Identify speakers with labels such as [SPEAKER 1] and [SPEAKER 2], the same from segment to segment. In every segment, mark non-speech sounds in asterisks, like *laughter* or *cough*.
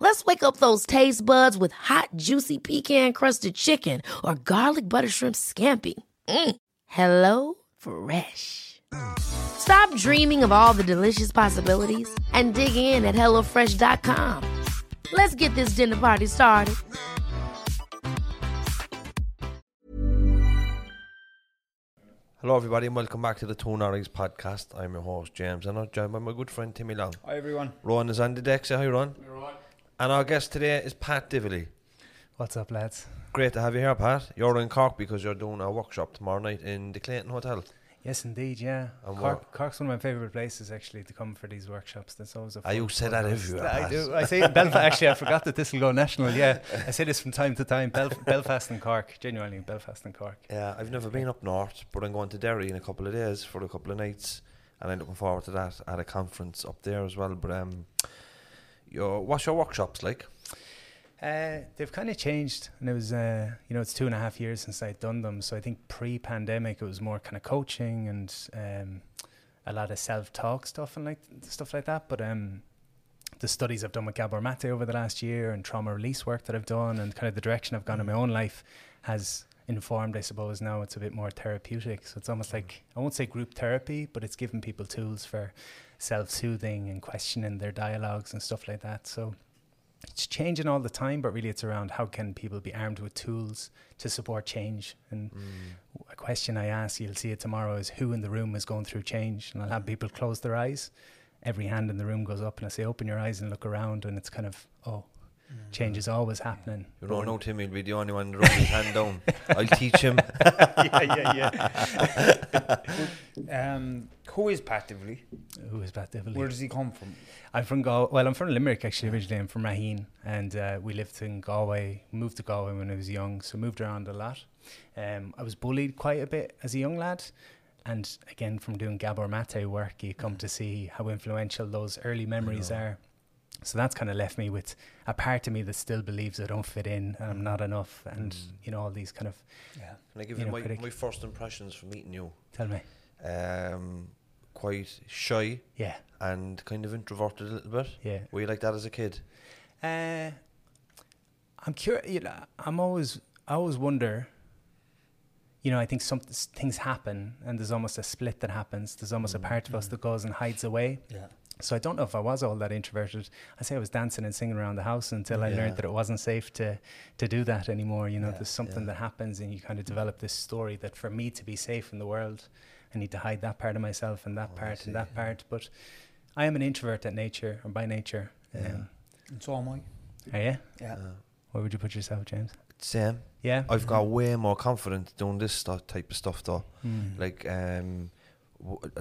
[SPEAKER 1] Let's wake up those taste buds with hot, juicy pecan crusted chicken or garlic butter shrimp scampi. Mm. Hello Fresh. Stop dreaming of all the delicious possibilities and dig in at HelloFresh.com. Let's get this dinner party started.
[SPEAKER 2] Hello, everybody, and welcome back to the Two Norries podcast. I'm your host, James, and I'm joined by my good friend Timmy Long.
[SPEAKER 3] Hi everyone.
[SPEAKER 2] Ron is on the deck. Say hi, Ron. And our guest today is Pat Divilly.
[SPEAKER 4] What's up, lads?
[SPEAKER 2] Great to have you here, Pat. You're in Cork because you're doing a workshop tomorrow night in the Clayton Hotel.
[SPEAKER 4] Yes, indeed, yeah.
[SPEAKER 2] And
[SPEAKER 4] Cork, Cork's one of my favourite places actually to come for these workshops. That's always a
[SPEAKER 2] Ah, you say that everywhere,
[SPEAKER 4] I do. I say Belfast. Actually, I forgot that this will go national. Yeah, I say this from time to time. Belf- Belfast and Cork, genuinely Belfast and Cork.
[SPEAKER 2] Yeah, I've never been up north, but I'm going to Derry in a couple of days for a couple of nights, and I'm looking forward to that at a conference up there as well. But um, your what's your workshops like?
[SPEAKER 4] Uh, they've kind of changed, and it was, uh, you know, it's two and a half years since I'd done them. So I think pre-pandemic, it was more kind of coaching and um, a lot of self-talk stuff and like stuff like that. But um, the studies I've done with Gabor Mate over the last year and trauma release work that I've done, and kind of the direction I've gone in my own life, has informed. I suppose now it's a bit more therapeutic. So it's almost like I won't say group therapy, but it's giving people tools for self-soothing and questioning their dialogues and stuff like that. So it's changing all the time, but really it's around how can people be armed with tools to support change. And mm. a question I ask, you'll see it tomorrow, is who in the room is going through change? And I'll have people close their eyes. Every hand in the room goes up, and I say, open your eyes and look around. And it's kind of, oh, change is always happening.
[SPEAKER 2] You don't
[SPEAKER 4] when-
[SPEAKER 2] know Timmy will be the only one to run his hand down. *laughs* I'll teach him. *laughs*
[SPEAKER 4] yeah, yeah, *laughs*
[SPEAKER 3] Um, who is Pat Divilly?
[SPEAKER 4] yeah. Who is Pat Divilly?
[SPEAKER 3] Where does he come from?
[SPEAKER 4] I'm from Galway. Well, I'm from Limerick actually. Originally, I'm from Raheen, and uh, we lived in Galway. Moved to Galway when I was young, so moved around a lot. Um, I was bullied quite a bit as a young lad, and again from doing Gabor Mate work, you come to see how influential those early memories are. So that's kind of left me with a part of me that still believes I don't fit in and I'm not enough, and you know all these kind of
[SPEAKER 3] Yeah.
[SPEAKER 2] Can I give
[SPEAKER 4] You
[SPEAKER 2] you,
[SPEAKER 4] know,
[SPEAKER 2] my,
[SPEAKER 4] critic.
[SPEAKER 2] my first impressions from meeting you?
[SPEAKER 4] tell me,
[SPEAKER 2] Um, quite shy
[SPEAKER 4] yeah,
[SPEAKER 2] and kind of introverted a little bit.
[SPEAKER 4] yeah.
[SPEAKER 2] Were you like that as a kid?
[SPEAKER 4] Uh, I'm curious. You know, I'm always, I always wonder. You know, I think some things happen, and there's almost a split that happens. There's almost a part of us that goes and hides away.
[SPEAKER 3] Yeah.
[SPEAKER 4] So I don't know if I was all that introverted. I say I was dancing and singing around the house until I
[SPEAKER 2] Yeah.
[SPEAKER 4] learned that it wasn't safe to to do that anymore. You know,
[SPEAKER 3] Yeah,
[SPEAKER 4] there's something
[SPEAKER 2] yeah.
[SPEAKER 4] that happens, and you kind of develop this story that for me to be safe in the world, I need to hide that part of myself and that
[SPEAKER 2] Oh,
[SPEAKER 4] part
[SPEAKER 2] see,
[SPEAKER 4] and that
[SPEAKER 2] yeah.
[SPEAKER 4] part. But I am an introvert at nature or by nature.
[SPEAKER 2] Yeah.
[SPEAKER 4] Um,
[SPEAKER 3] And so am I.
[SPEAKER 4] are you?
[SPEAKER 3] Yeah.
[SPEAKER 2] Uh,
[SPEAKER 4] Where would you put yourself, James?
[SPEAKER 2] same.
[SPEAKER 4] Yeah.
[SPEAKER 2] I've got way more confidence doing this stu- type of stuff though.
[SPEAKER 4] Mm.
[SPEAKER 2] Like um, w-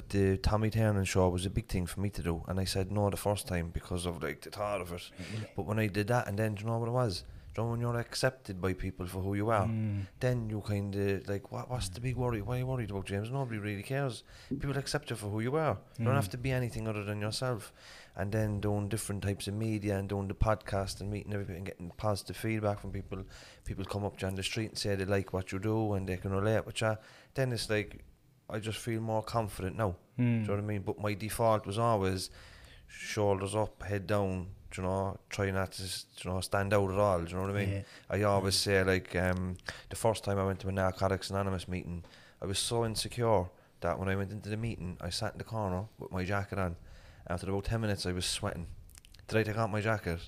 [SPEAKER 2] the Tommy Tiernan show was a big thing for me to do, and I said no the first time because of like the thought of it. But when I did that, and then do you know what it was? Do you know when you're accepted by people for who you are?
[SPEAKER 4] Mm.
[SPEAKER 2] then you kind of like, what, what's the big worry? Why are you worried about James? Nobody really cares. People accept you for who you are. You don't
[SPEAKER 4] Mm.
[SPEAKER 2] have to be anything other than yourself. And then doing different types of media and doing the podcast and meeting everybody and getting positive feedback from people. People come up to you on the street and say they like what you do and they can relate with you. Then it's like, I just feel more confident now. Do you know what I mean? But my default was always shoulders up, head down. do You know, try not to, you know, stand out at all. Do you know what I mean?
[SPEAKER 4] Yeah.
[SPEAKER 2] I always say like um, the first time I went to a Narcotics Anonymous meeting, I was so insecure that when I went into the meeting, I sat in the corner with my jacket on. After about ten minutes, I was sweating. Did I take out my jacket?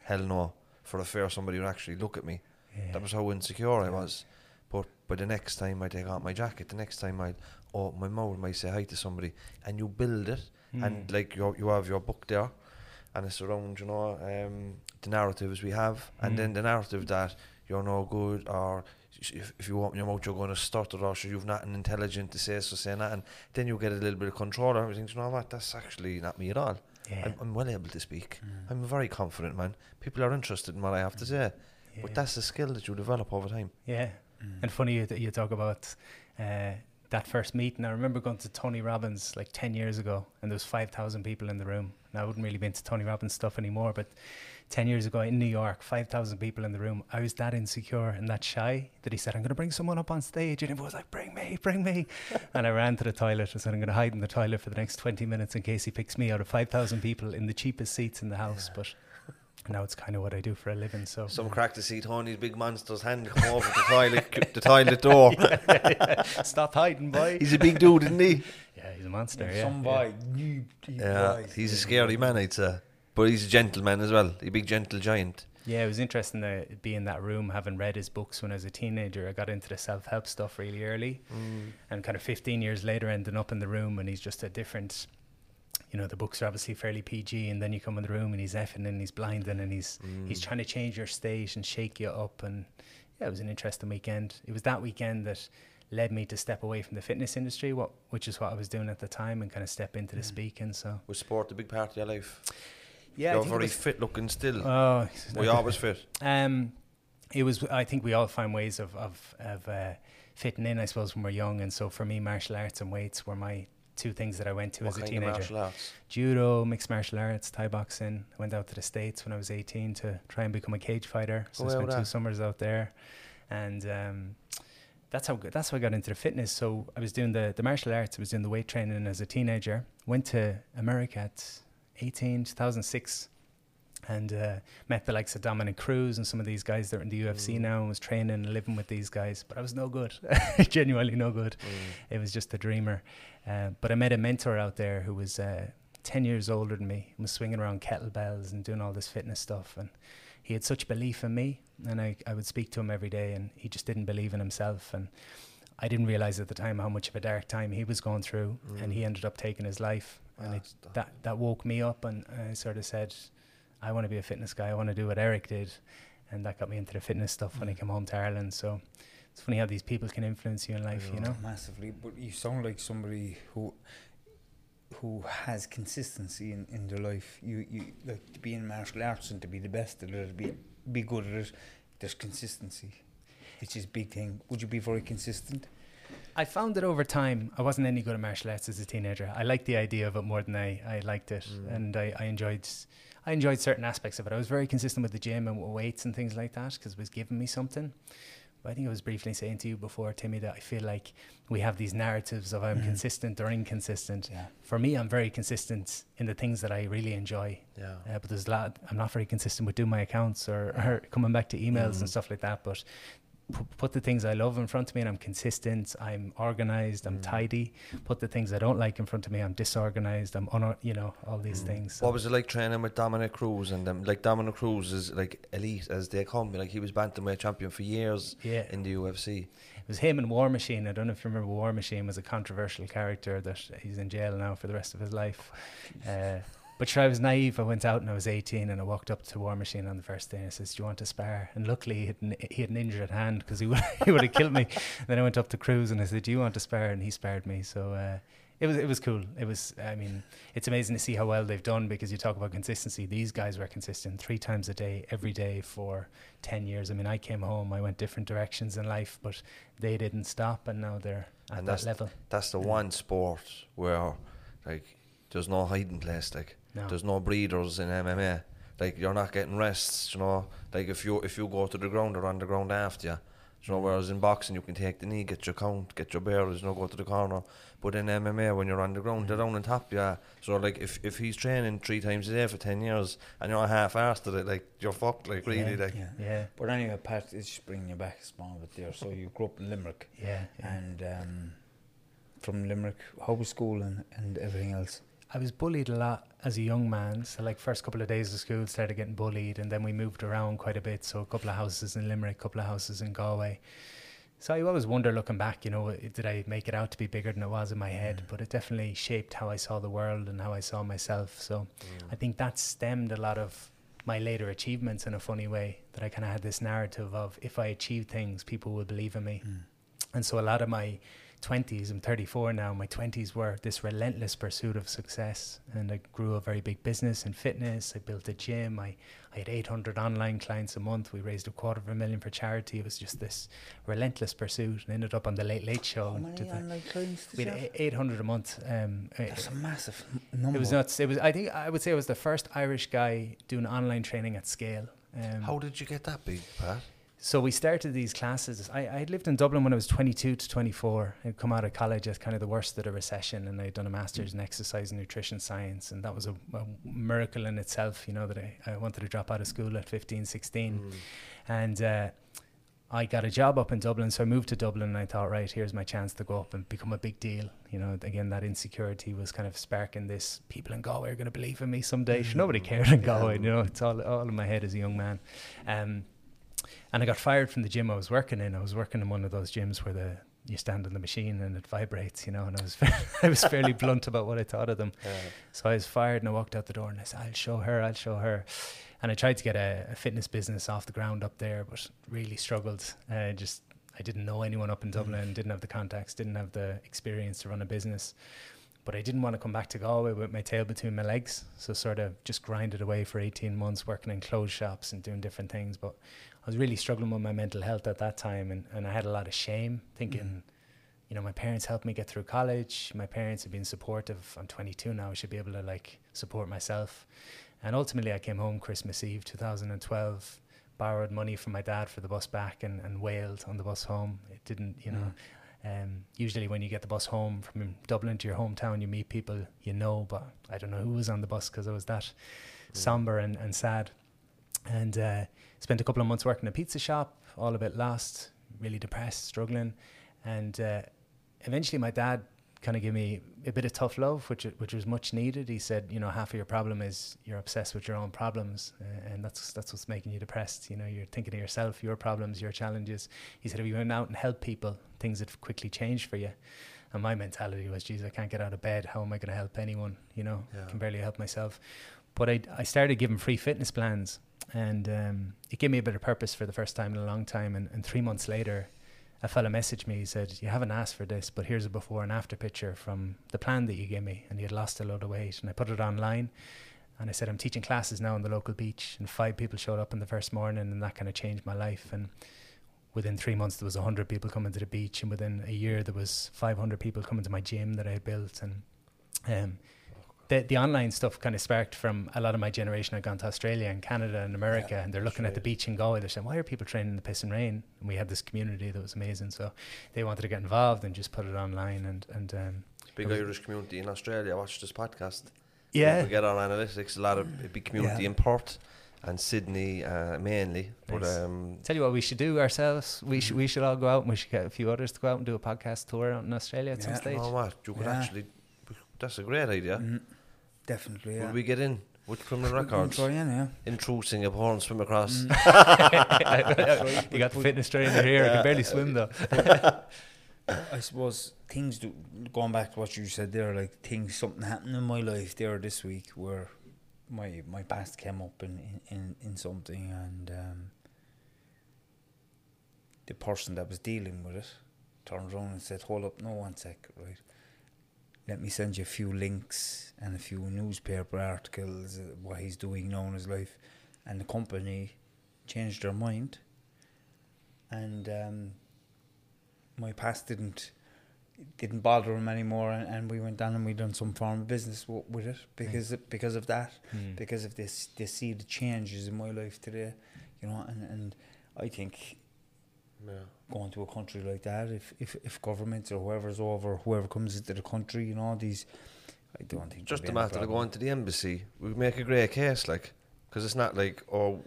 [SPEAKER 2] Hell no. For a fear somebody would actually look at me.
[SPEAKER 4] Yeah.
[SPEAKER 2] That was how insecure I was. But the next time I take out my jacket, the next time I oh my mouth might say hi to somebody, and you build it, and
[SPEAKER 4] Mm.
[SPEAKER 2] like you you have your book there, and it's around you know um, the narratives we have, and
[SPEAKER 4] Mm.
[SPEAKER 2] then the narrative that you're no good or if, if you open your mouth you're going to stutter or so you've not an intelligent to say so say nothing then you get a little bit of control over things you know what that's actually not me at all
[SPEAKER 4] Yeah.
[SPEAKER 2] I'm, I'm well able to speak I'm a very confident man people are interested in what I have to say
[SPEAKER 4] Yeah.
[SPEAKER 2] but that's a skill that you develop over time
[SPEAKER 4] Yeah. And funny that you talk about uh, that first meeting. I remember going to Tony Robbins like 10 years ago, and there was 5,000 people in the room. Now, I wouldn't really be into Tony Robbins stuff anymore, but 10 years ago in New York, 5,000 people in the room. I was that insecure and that shy that he said, I'm going to bring someone up on stage. And everyone was like, bring me, bring me. *laughs* and I ran to the toilet and said, I'm going to hide in the toilet for the next 20 minutes in case he picks me out of 5,000 people in the cheapest seats in the house. But now it's kind of what I do for a living. So
[SPEAKER 2] Some crack to see Tony's big monster's hand come over the toilet, the toilet door. *laughs*
[SPEAKER 4] stop hiding, boy.
[SPEAKER 2] He's a big dude, isn't he? *laughs*
[SPEAKER 4] yeah, he's a monster. Yeah,
[SPEAKER 3] Some boy, you, you
[SPEAKER 2] Yeah,
[SPEAKER 3] boys.
[SPEAKER 2] he's a scary man, I'd say. But he's a gentleman as well. A big gentle giant.
[SPEAKER 4] Yeah, it was interesting to be in that room, having read his books when I was a teenager. I got into the self help stuff really early, mm. and kind of 15 years later, ending up in the room, and he's just a different. You know, the books are obviously fairly PG, and then you come in the room and he's effing and he's blinding and he's he's trying to change your state and shake you up. And yeah, it was an interesting weekend. It was that weekend that led me to step away from the fitness industry, what which is what I was doing at the time, and kind of step into the speaking. So
[SPEAKER 2] Was sport a big part of your life?
[SPEAKER 4] yeah,
[SPEAKER 2] You're very fit looking still.
[SPEAKER 4] Oh,
[SPEAKER 2] we always fit.
[SPEAKER 4] Um, it was. I think we all find ways of of, of uh, fitting in. I suppose when we're young, and so for me, martial arts and weights were my two things that I went to
[SPEAKER 2] What
[SPEAKER 4] as a teenager.
[SPEAKER 2] of martial arts?
[SPEAKER 4] Judo, mixed martial arts, Thai boxing. I went out to the states when I was 18 to try and become a cage fighter. So
[SPEAKER 2] Oh,
[SPEAKER 4] I spent two summers out there, and um, that's how that's how I got into the fitness. So I was doing the the martial arts. I was doing the weight training as a teenager. Went to America at 18, 2006 and uh, met the likes of Dominick Cruz and some of these guys that are in the UFC now and was training and living with these guys. But I was no good, *laughs* genuinely no good. It was just a dreamer. Uh, but I met a mentor out there who was uh, 10 years older than me and was swinging around kettlebells and doing all this fitness stuff. And he had such belief in me. And I, I would speak to him every day and he just didn't believe in himself. And I didn't realize at the time how much of a dark time he was going through. And he ended up taking his life. And
[SPEAKER 2] Ah,
[SPEAKER 4] it, that, that woke me up. And I sort of said, I want to be a fitness guy. I want to do what Eric did. And that got me into the fitness stuff when I mm. came home to Ireland. So it's funny how these people can influence you in life, you know?
[SPEAKER 3] massively. But you sound like somebody who who has consistency in, in their life. You you like to be in martial arts and to be the best at it, be be good at it. There's consistency, which is a big thing. Would you be very consistent?
[SPEAKER 4] I found that over time, I wasn't any good at martial arts as a teenager. I liked the idea of it more than I, I liked it, mm. and I, I enjoyed I enjoyed certain aspects of it. I was very consistent with the gym and weights and things like that because it was giving me something. But I think I was briefly saying to you before, Timmy, that I feel like we have these narratives of I'm consistent or inconsistent.
[SPEAKER 3] Yeah.
[SPEAKER 4] For me, I'm very consistent in the things that I really enjoy.
[SPEAKER 2] Yeah.
[SPEAKER 4] Uh, but there's a lot. I'm not very consistent with doing my accounts or, or coming back to emails and stuff like that. But pu- put the things I love in front of me, and I'm consistent. I'm organized. I'm tidy. Put the things I don't like in front of me. I'm disorganized. I'm un- you know all these things. So
[SPEAKER 2] What was it like training with Dominick Cruz and them? Like Dominick Cruz is like elite as they come. Like he was bantamweight champion for years
[SPEAKER 4] Yeah.
[SPEAKER 2] in the UFC.
[SPEAKER 4] It was him and War Machine. I don't know if you remember War Machine was a controversial character that he's in jail now for the rest of his life. *laughs* Uh, but sure, I was naive. I went out and I was 18 and I walked up to War Machine on the first day and I says, "Do you want to spar?" And luckily he had an, he had an injured hand because he would *laughs* he would have killed me. *laughs* then I went up to Cruz and I said, "Do you want to spar?" And he spared me. So. Uh, it was it was cool. It was I mean it's amazing to see how well they've done because you talk about consistency. These guys were consistent three times a day, every day for ten years. I mean I came home, I went different directions in life, but they didn't stop, and now they're at
[SPEAKER 2] And
[SPEAKER 4] that level.
[SPEAKER 2] That's the one sport where like there's no hiding place. Like
[SPEAKER 4] No.
[SPEAKER 2] there's no breeders in MMA. Like you're not getting rests. You know. Like if you if you go to the ground, they're on the ground after you. You know, whereas in boxing you can take the knee, get your count, get your bearers, you know, go to the corner. But in MMA, when you're on the ground, they're down on top, yeah. So like, if, if he's training three times a day for ten years and you're half-assed at it, like you're fucked, like really,
[SPEAKER 4] yeah,
[SPEAKER 2] like.
[SPEAKER 3] Yeah.
[SPEAKER 4] yeah,
[SPEAKER 3] But anyway, Pat, it's just bringing you back a small bit there. So you grew up in Limerick,
[SPEAKER 4] yeah, yeah.
[SPEAKER 3] and um, from Limerick, how was school and, and everything else?
[SPEAKER 4] I was bullied a lot as a young man. So like first couple of days of school started getting bullied and then we moved around quite a bit. So a couple of houses in Limerick, a couple of houses in Galway. So I always wonder looking back, you know, did I make it out to be bigger than it was in my head? Mm. But it definitely shaped how I saw the world and how I saw myself. So mm. I think that stemmed a lot of my later achievements in a funny way that I kind of had this narrative of if I achieve things, people will believe in me. Mm. And so a lot of my 20s, I'm 34 now. My 20s were this relentless pursuit of success, and I grew a very big business in fitness. I built a gym. I, I had 800 online clients a month. We raised a quarter of a million for charity. It was just this relentless pursuit, and ended up on the Late Late Show.
[SPEAKER 3] How many
[SPEAKER 4] did the-
[SPEAKER 3] clients did
[SPEAKER 4] we had 800 a month. Um, uh,
[SPEAKER 3] That's a massive number.
[SPEAKER 4] it was nuts. It was. I think I would say I was the first Irish guy doing online training at scale. Um,
[SPEAKER 2] How did you get that big, Pat?
[SPEAKER 4] So we started these classes. I, I had lived in Dublin when I was 22 to 24. I'd come out of college at kind of the worst of the recession, and I'd done a master's in exercise and nutrition science, and that was a, a miracle in itself. You know that I, I wanted to drop out of school at 15, 16,
[SPEAKER 2] Mm.
[SPEAKER 4] and uh, I got a job up in Dublin. So I moved to Dublin, and I thought, right, here's my chance to go up and become a big deal. You know, again, that insecurity was kind of sparking this. People in Galway are going to believe in me someday. Nobody cared in Galway. You know, it's all all in my head as a young man. Um, and I got fired from the gym I was working in. I was working in one of those gyms where the you stand on the machine and it vibrates, you know. And I was *laughs* I was fairly blunt about what I thought of them.
[SPEAKER 2] Yeah.
[SPEAKER 4] So I was fired and I walked out the door and I said, I'll show her, I'll show her. And I tried to get a, a fitness business off the ground up there, but really struggled. Uh, just I didn't know anyone up in Dublin, didn't have the contacts, didn't have the experience to run a business. But I didn't want to come back to Galway with my tail between my legs. So sort of just grinded away for 18 months working in clothes shops and doing different things. But I was really struggling with my mental health at that time and, and I had a lot of shame thinking, you know, my parents helped me get through college. My parents have been supportive. I'm 22 now. I should be able to like support myself. And ultimately, I came home Christmas Eve 2012, borrowed money from my dad for the bus back and, and wailed on the bus home. It didn't, you know. Um, usually, when you get the bus home from Dublin to your hometown, you meet people you know, but I don't know who was on the bus because I was that somber and, and sad. And uh, spent a couple of months working in a pizza shop, all a bit lost, really depressed, struggling. And uh, eventually, my dad kind of gave me a bit of tough love, which which was much needed. He said, you know, half of your problem is you're obsessed with your own problems, uh, and that's that's what's making you depressed. You know, you're thinking of yourself, your problems, your challenges. He said, if you went out and helped people, things would quickly change for you. And my mentality was, geez, I can't get out of bed. How am I going to help anyone? You know,
[SPEAKER 2] Yeah.
[SPEAKER 4] I can barely help myself. But I, I started giving free fitness plans, and um, it gave me a bit of purpose for the first time in a long time. And, and three months later, a fella messaged me. He said, "You haven't asked for this, but here's a before and after picture from the plan that you gave me." And he had lost a load of weight, and I put it online. And I said, "I'm teaching classes now on the local beach." And five people showed up in the first morning, and that kind of changed my life. And within three months, there was hundred people coming to the beach, and within a year, there was 500 people coming to my gym that I had built. And um, the the online stuff kind of sparked from a lot of my generation had gone to Australia and Canada and America, and they're looking at the beach in Galway. They're saying, "Why are people training in the piss and rain?" And we had this community that was amazing, so they wanted to get involved and just put it online. And and um,
[SPEAKER 2] Big
[SPEAKER 4] was-
[SPEAKER 2] Irish community in Australia. Watch this podcast.
[SPEAKER 4] yeah,
[SPEAKER 2] We get our analytics. A lot of a big community
[SPEAKER 3] Yeah.
[SPEAKER 2] in Perth and Sydney uh, mainly. But
[SPEAKER 4] Nice.
[SPEAKER 2] um,
[SPEAKER 4] tell you what, we should do ourselves. We should we should all go out and we should get a few others to go out and do a podcast tour out in Australia at some stage.
[SPEAKER 2] you know what? You could
[SPEAKER 3] Yeah.
[SPEAKER 2] actually. That's a great idea.
[SPEAKER 3] Mhm. Definitely, yeah.
[SPEAKER 2] Would we get in with criminal
[SPEAKER 3] We can
[SPEAKER 2] records?
[SPEAKER 3] Try in, yeah.
[SPEAKER 2] In through Singapore and swim across. *laughs*
[SPEAKER 4] you got the fitness trainer here. I can barely swim though.
[SPEAKER 3] I suppose things do going back to what you said there, like things something happened in my life there this week where my my past came up in in, in, in something and um, the person that was dealing with it turned around and said, Hold up, no one sec, right. Let me send you a few links and a few newspaper articles uh, what he's doing now in his life. And the company changed their mind. And um, my past didn't didn't bother him anymore, and, and we went down and we done some form of business w- with it because of, because of that,
[SPEAKER 4] Hmm.
[SPEAKER 3] because of this they see the changes in my life today, you know, and, and I think
[SPEAKER 2] Yeah.
[SPEAKER 3] going to a country like that, if if if governments or whoever's over, whoever comes into the country, you know, these, I don't think
[SPEAKER 2] Just a
[SPEAKER 3] there'll be any
[SPEAKER 2] matter of going to the embassy. We make a great case, like, because it's not like, oh,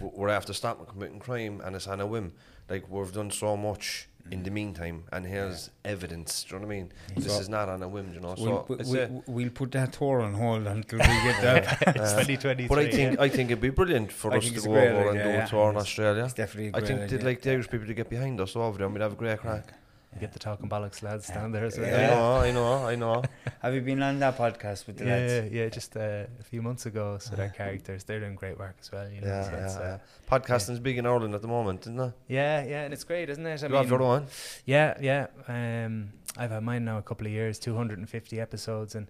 [SPEAKER 2] we're after stopping committing crime and it's on a whim. Like, we've done so much in the meantime, and here's evidence. Do you know what I mean? This
[SPEAKER 3] So-
[SPEAKER 2] is not on a whim, you know.
[SPEAKER 3] We'll,
[SPEAKER 2] So
[SPEAKER 3] we-
[SPEAKER 2] a-
[SPEAKER 3] we'll put that tour on hold until we get *laughs* that. *laughs*
[SPEAKER 4] It's 2023.
[SPEAKER 2] but I think I think it'd be brilliant for
[SPEAKER 3] I
[SPEAKER 2] us to go over and do
[SPEAKER 3] yeah.
[SPEAKER 2] a tour in Australia.
[SPEAKER 3] It's definitely
[SPEAKER 2] I think they'd like the Irish people to get behind us over there, and we'd have a great crack.
[SPEAKER 4] You get the talking bollocks lads down there as
[SPEAKER 2] I
[SPEAKER 4] well.
[SPEAKER 3] Yeah.
[SPEAKER 2] know, I *laughs* know, I know.
[SPEAKER 3] Have you been on that podcast with the
[SPEAKER 4] Yeah,
[SPEAKER 3] lads?
[SPEAKER 4] yeah, yeah, just uh, a few months ago. So their characters, they're doing great work as well. You know,
[SPEAKER 2] Yeah,
[SPEAKER 4] so it's,
[SPEAKER 2] yeah,
[SPEAKER 4] uh,
[SPEAKER 2] yeah. Podcasting's big in Ireland at the moment, isn't it?
[SPEAKER 4] yeah, yeah, and it's great, isn't it? I
[SPEAKER 2] You have your
[SPEAKER 4] mean,
[SPEAKER 2] own.
[SPEAKER 4] yeah, yeah. Um, I've had mine now a couple of years, 250 episodes, and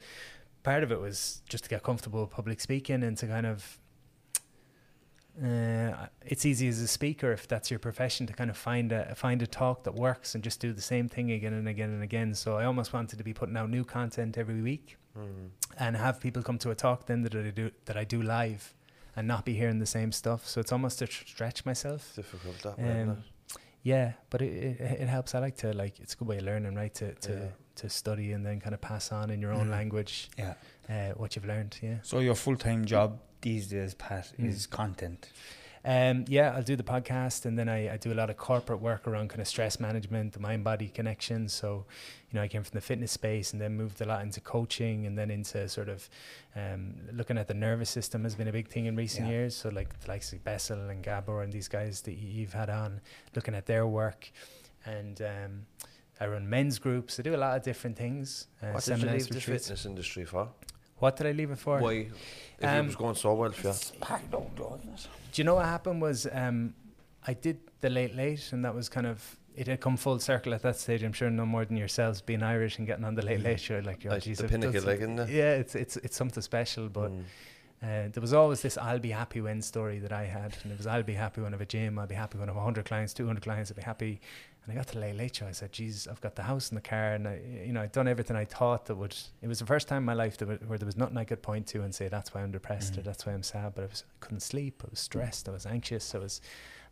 [SPEAKER 4] part of it was just to get comfortable with public speaking and to kind of. Uh, it's easy as a speaker if that's your profession to kind of find a find a talk that works and just do the same thing again and again and again. So I almost wanted to be putting out new content every week
[SPEAKER 2] Mm.
[SPEAKER 4] and have people come to a talk then that I do that I do live and not be hearing the same stuff. So it's almost to tr- stretch myself.
[SPEAKER 2] Difficult that way,
[SPEAKER 4] Um, yeah, but it, it it helps. I like to like it's a good way of learning, right? To to
[SPEAKER 2] Yeah.
[SPEAKER 4] to study and then kind of pass on in your own
[SPEAKER 3] Mm.
[SPEAKER 4] language
[SPEAKER 3] Yeah.
[SPEAKER 4] Uh, what you've learned. Yeah.
[SPEAKER 3] So your full time job these days, Pat,
[SPEAKER 4] Mm.
[SPEAKER 3] is content.
[SPEAKER 4] Um, yeah, I'll do the podcast and then I, I do a lot of corporate work around kind of stress management, the mind body connection. So, you know, I came from the fitness space and then moved a lot into coaching and then into sort of um, looking at the nervous system has been a big thing in recent
[SPEAKER 3] Yeah.
[SPEAKER 4] years. So, like the likes of Bessel and Gabor and these guys that you've had on, looking at their work. And um, I run men's groups. I do a lot of different things. Uh,
[SPEAKER 2] What did you leave the
[SPEAKER 4] retreats.
[SPEAKER 2] fitness industry for?
[SPEAKER 4] What did I leave it for?
[SPEAKER 2] Why? If
[SPEAKER 4] Um,
[SPEAKER 2] it was going so well for you.
[SPEAKER 3] Packed out, though, isn't it?
[SPEAKER 4] Do you know what happened was um, I did the late late, and that was kind of it had come full circle at that stage. I'm sure no more than yourselves being Irish and getting on the late late show. Like, oh,
[SPEAKER 2] Like
[SPEAKER 4] geez,
[SPEAKER 2] the pinnacle,
[SPEAKER 4] some-
[SPEAKER 2] like, isn't it?
[SPEAKER 4] Yeah, it's it's it's something special. But
[SPEAKER 2] Mm.
[SPEAKER 4] uh, there was always this "I'll be happy when" story that I had, and it was "I'll be happy when I have a gym. I'll be happy when I have 100 clients, 200 clients. I'll be happy." And I got to the late late show. I said, "Jesus, I've got the house and the car, and I, you know, I'd done everything I thought that would." It was the first time in my life that w- where there was nothing I could point to and say that's why I'm depressed or
[SPEAKER 3] Mm.
[SPEAKER 4] that's why I'm sad. But I was I couldn't sleep. I was stressed. I was anxious. I was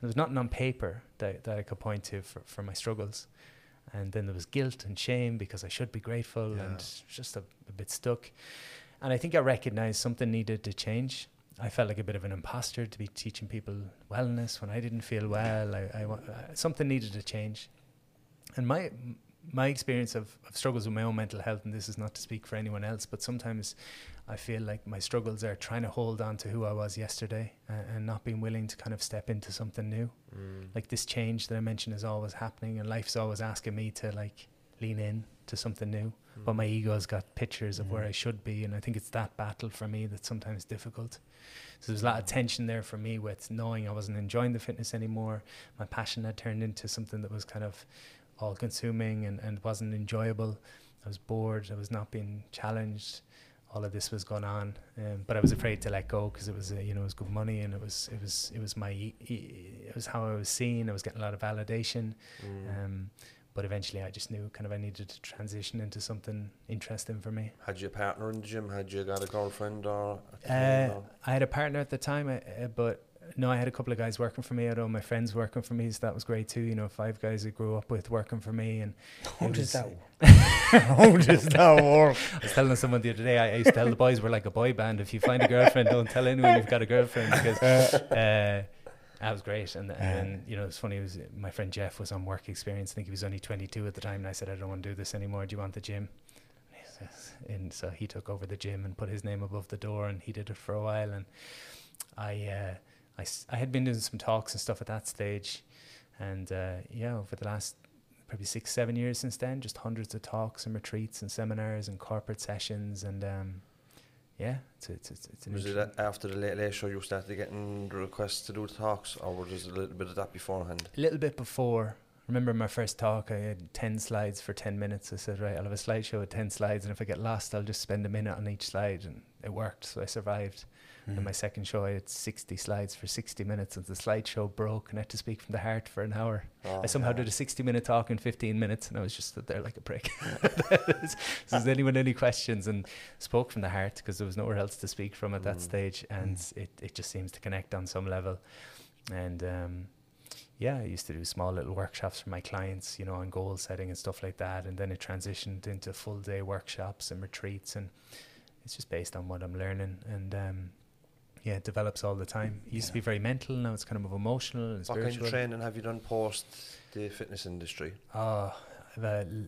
[SPEAKER 4] there was nothing on paper that that I could point to for for my struggles. And then there was guilt and shame because I should be grateful
[SPEAKER 2] Yeah.
[SPEAKER 4] and just a, a bit stuck. And I think I recognized something needed to change. I felt like a bit of an imposter to be teaching people wellness when I didn't feel well. I, I uh, something needed to change. And my my experience of, of struggles with my own mental health, and this is not to speak for anyone else, but sometimes I feel like my struggles are trying to hold on to who I was yesterday uh, and not being willing to kind of step into something new
[SPEAKER 2] Mm.
[SPEAKER 4] like this change that I mentioned is always happening, and life's always asking me to like lean in to something new. But my ego's got pictures of where
[SPEAKER 3] Mhm.
[SPEAKER 4] I should be, and I think it's that battle for me that's sometimes difficult. So there's a lot of tension there for me with knowing I wasn't enjoying the fitness anymore. My passion had turned into something that was kind of all consuming and, and wasn't enjoyable. I was bored. I was not being challenged. All of this was going on, um, but I was afraid to let go because it was, uh, you know, it was good money and it was, it was, it was my, e- e- it was how I was seen. I was getting a lot of validation,
[SPEAKER 2] Mm.
[SPEAKER 4] um, but eventually I just knew kind of I needed to transition into something interesting for me.
[SPEAKER 2] Had you a partner in the gym? Had you got a girlfriend or? A
[SPEAKER 4] Uh,
[SPEAKER 2] or-
[SPEAKER 4] I had a partner at the time, uh, uh, but no, I had a couple of guys working for me. I had all my friends working for me, so that was great too. You know, five guys I grew up with working for me, and *laughs*
[SPEAKER 3] How does that *laughs* How does *laughs* that work?
[SPEAKER 4] I was telling someone the other day. I, I used to tell the boys we're like a boy band. If you find a girlfriend, don't tell anyone you've got a girlfriend because uh, that was great. And, and then you know, it's funny. It was my friend Jeff was on work experience. I think he was only 22 at the time, and I said, I don't want to do this anymore. Do you want the gym? And he says- And so he took over the gym and put his name above the door, and he did it for a while. And I, uh, I, s- I had been doing some talks and stuff at that stage, and uh, yeah, over the last probably six, seven years since then, just hundreds of talks and retreats and seminars and corporate sessions, and um, yeah, it's it's it's, it's
[SPEAKER 2] Was it after the late late show you started getting requests to do the talks, or was there a little bit of that beforehand?
[SPEAKER 4] a little bit before. Remember my first talk, I had 10 slides for 10 minutes. I said, right, I'll have a slideshow with 10 slides, and if I get lost, I'll just spend a minute on each slide. And it worked, so I survived.
[SPEAKER 3] Mm.
[SPEAKER 4] And my second show, I had 60 slides for 60 minutes, and the slideshow broke, and I had to speak from the heart for an hour.
[SPEAKER 2] Oh,
[SPEAKER 4] I somehow
[SPEAKER 2] yeah.
[SPEAKER 4] did a 60 minute talk in 15 minutes, and I was just stood there like a prick. *laughs* *laughs* so, does anyone any questions? And spoke from the heart because there was nowhere else to speak from at that
[SPEAKER 2] Mm.
[SPEAKER 4] stage, and it, it just seems to connect on some level. And um, yeah, I used to do small little workshops for my clients, you know, on goal setting and stuff like that. And then it transitioned into full day workshops and retreats, and it's just based on what I'm learning. And um, yeah, it develops all the time. It used to be very mental, now it's kind of emotional and
[SPEAKER 2] What kind of training have you done post the fitness industry?
[SPEAKER 4] Oh, I've a, l-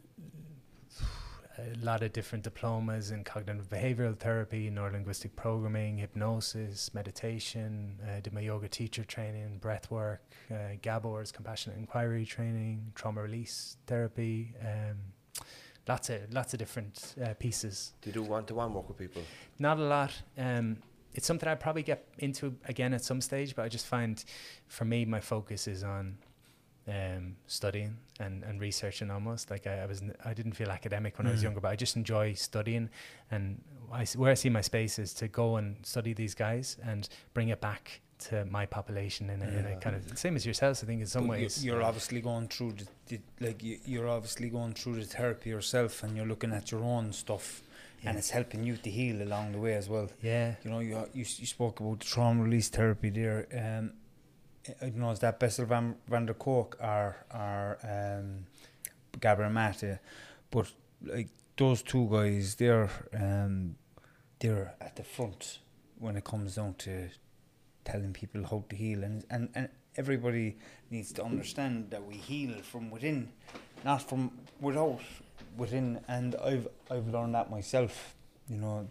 [SPEAKER 4] a lot of different diplomas in cognitive behavioral therapy, neurolinguistic programming, hypnosis, meditation. I did my yoga teacher training, breath work, uh, Gabor's compassionate inquiry training, trauma release therapy. Um, lots of lots of different uh, pieces.
[SPEAKER 2] Do you do one to one work with people?
[SPEAKER 4] Not a lot. Um, it's something I'd probably get into again at some stage, but I just find for me, my focus is on um, studying and, and researching almost. Like I, I was n- I didn't feel academic when I was
[SPEAKER 3] Mm.
[SPEAKER 4] younger but I just enjoy studying. And I where I see my space is to go and study these guys and bring it back to my population in a, in a kind of same as yourselves I think in some
[SPEAKER 3] But
[SPEAKER 4] ways.
[SPEAKER 3] you're obviously going through the, the like you, you're obviously going through the therapy yourself, and you're looking at your own stuff,
[SPEAKER 4] Yeah.
[SPEAKER 3] and it's helping you to heal along the way as well.
[SPEAKER 4] yeah
[SPEAKER 3] You know, you you, you spoke about the trauma release therapy there. Um, I don't know is that Bessel van, van der Kolk or or um, Gabriel Mate, but like those two guys, they're um, they're at the front when it comes down to telling people how to heal, and and and everybody needs to understand that we heal from within, not from without, within. And I've I've learned that myself. You know,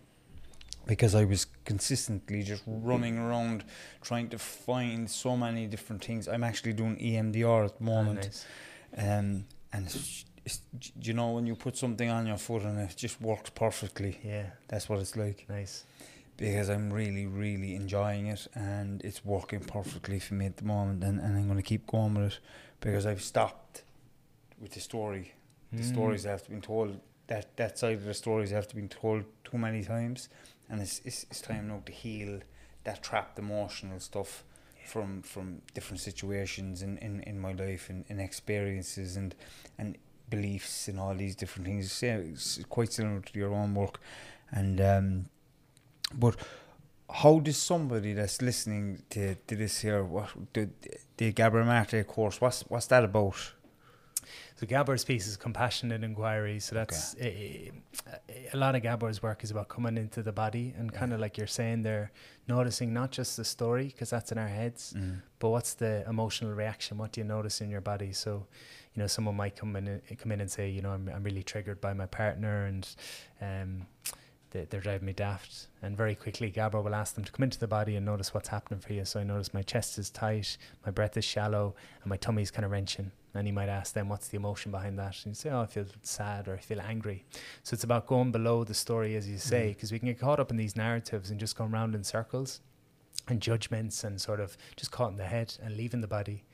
[SPEAKER 3] because I was consistently just running around trying to find so many different things. I'm actually doing EMDR at the
[SPEAKER 4] Ah,
[SPEAKER 3] moment,
[SPEAKER 4] nice.
[SPEAKER 3] um, and it's, it's, you know when you put something on your foot and it just works perfectly.
[SPEAKER 4] yeah
[SPEAKER 3] That's what it's like
[SPEAKER 4] nice
[SPEAKER 3] because I'm really, really enjoying it and it's working perfectly for me at the moment, and, and I'm going to keep going with it because I've stopped with the story. The
[SPEAKER 4] Mm.
[SPEAKER 3] stories have to be told. That that side of the stories have to be told too many times, and it's it's, it's time now to heal that trapped emotional stuff from from different situations in, in, in my life and, and experiences and and beliefs and all these different things. Yeah, it's quite similar to your own work, and um, but how does somebody that's listening to, to this here, what the the Gabriel Marte course, what's what's that about?
[SPEAKER 4] So Gabor's piece is compassionate inquiry. So that's eh, eh, a lot of Gabor's work is about coming into the body and kind of like you're saying there, noticing not just the story because that's in our heads,
[SPEAKER 3] Mm.
[SPEAKER 4] but what's the emotional reaction? What do you notice in your body? So, you know, someone might come in and- come in and say, you know, I'm I'm really triggered by my partner and um, they, they're driving me daft. And very quickly, Gabor will ask them to come into the body and notice what's happening for you. So I notice my chest is tight, my breath is shallow, and my tummy's kind of wrenching. And he might ask them, what's the emotion behind that? And you say, oh, I feel sad or I feel angry. So it's about going below the story, as you say, mm. because we can get caught up in these narratives and just going round in circles and judgments and sort of just caught in the head and leaving the body.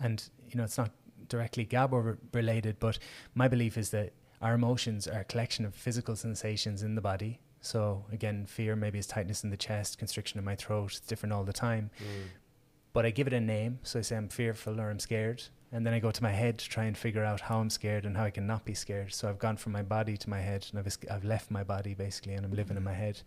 [SPEAKER 4] And, you know, it's not directly Gabor related, but my belief is that our emotions are a collection of physical sensations in the body. So again, fear maybe is tightness in the chest, constriction in my throat. It's different all the time. But I give it a name. So I say I'm fearful or I'm scared. And then I go to my head to try and figure out how I'm scared and how I can not be scared. So I've gone from my body to my head and I've, es- I've left my body basically and I'm living in my head.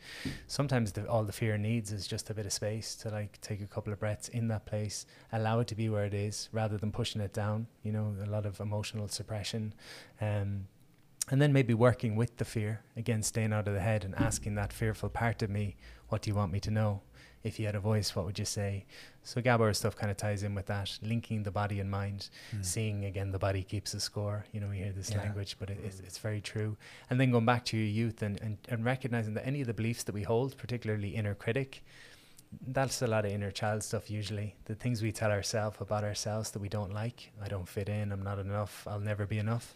[SPEAKER 4] Sometimes the, all the fear needs is just a bit of space to like take a couple of breaths in that place, allow it to be where it is rather than pushing it down. You know, a lot of emotional suppression. Um, and then maybe working with the fear again staying out of the head and asking that fearful part of me what do you want me to know? If you had a voice what would you say? So gabor stuff kind of ties in with that linking the body and mind hmm. seeing again the body keeps the score. You know we hear this
[SPEAKER 3] Yeah.
[SPEAKER 4] language but it, it's, it's very true. And then going back to your youth and, and, and recognizing that any of the beliefs that we hold particularly inner critic that's a lot of inner child stuff usually. The things we tell ourselves about ourselves that we don't like i don't fit in i'm not enough i'll never be enough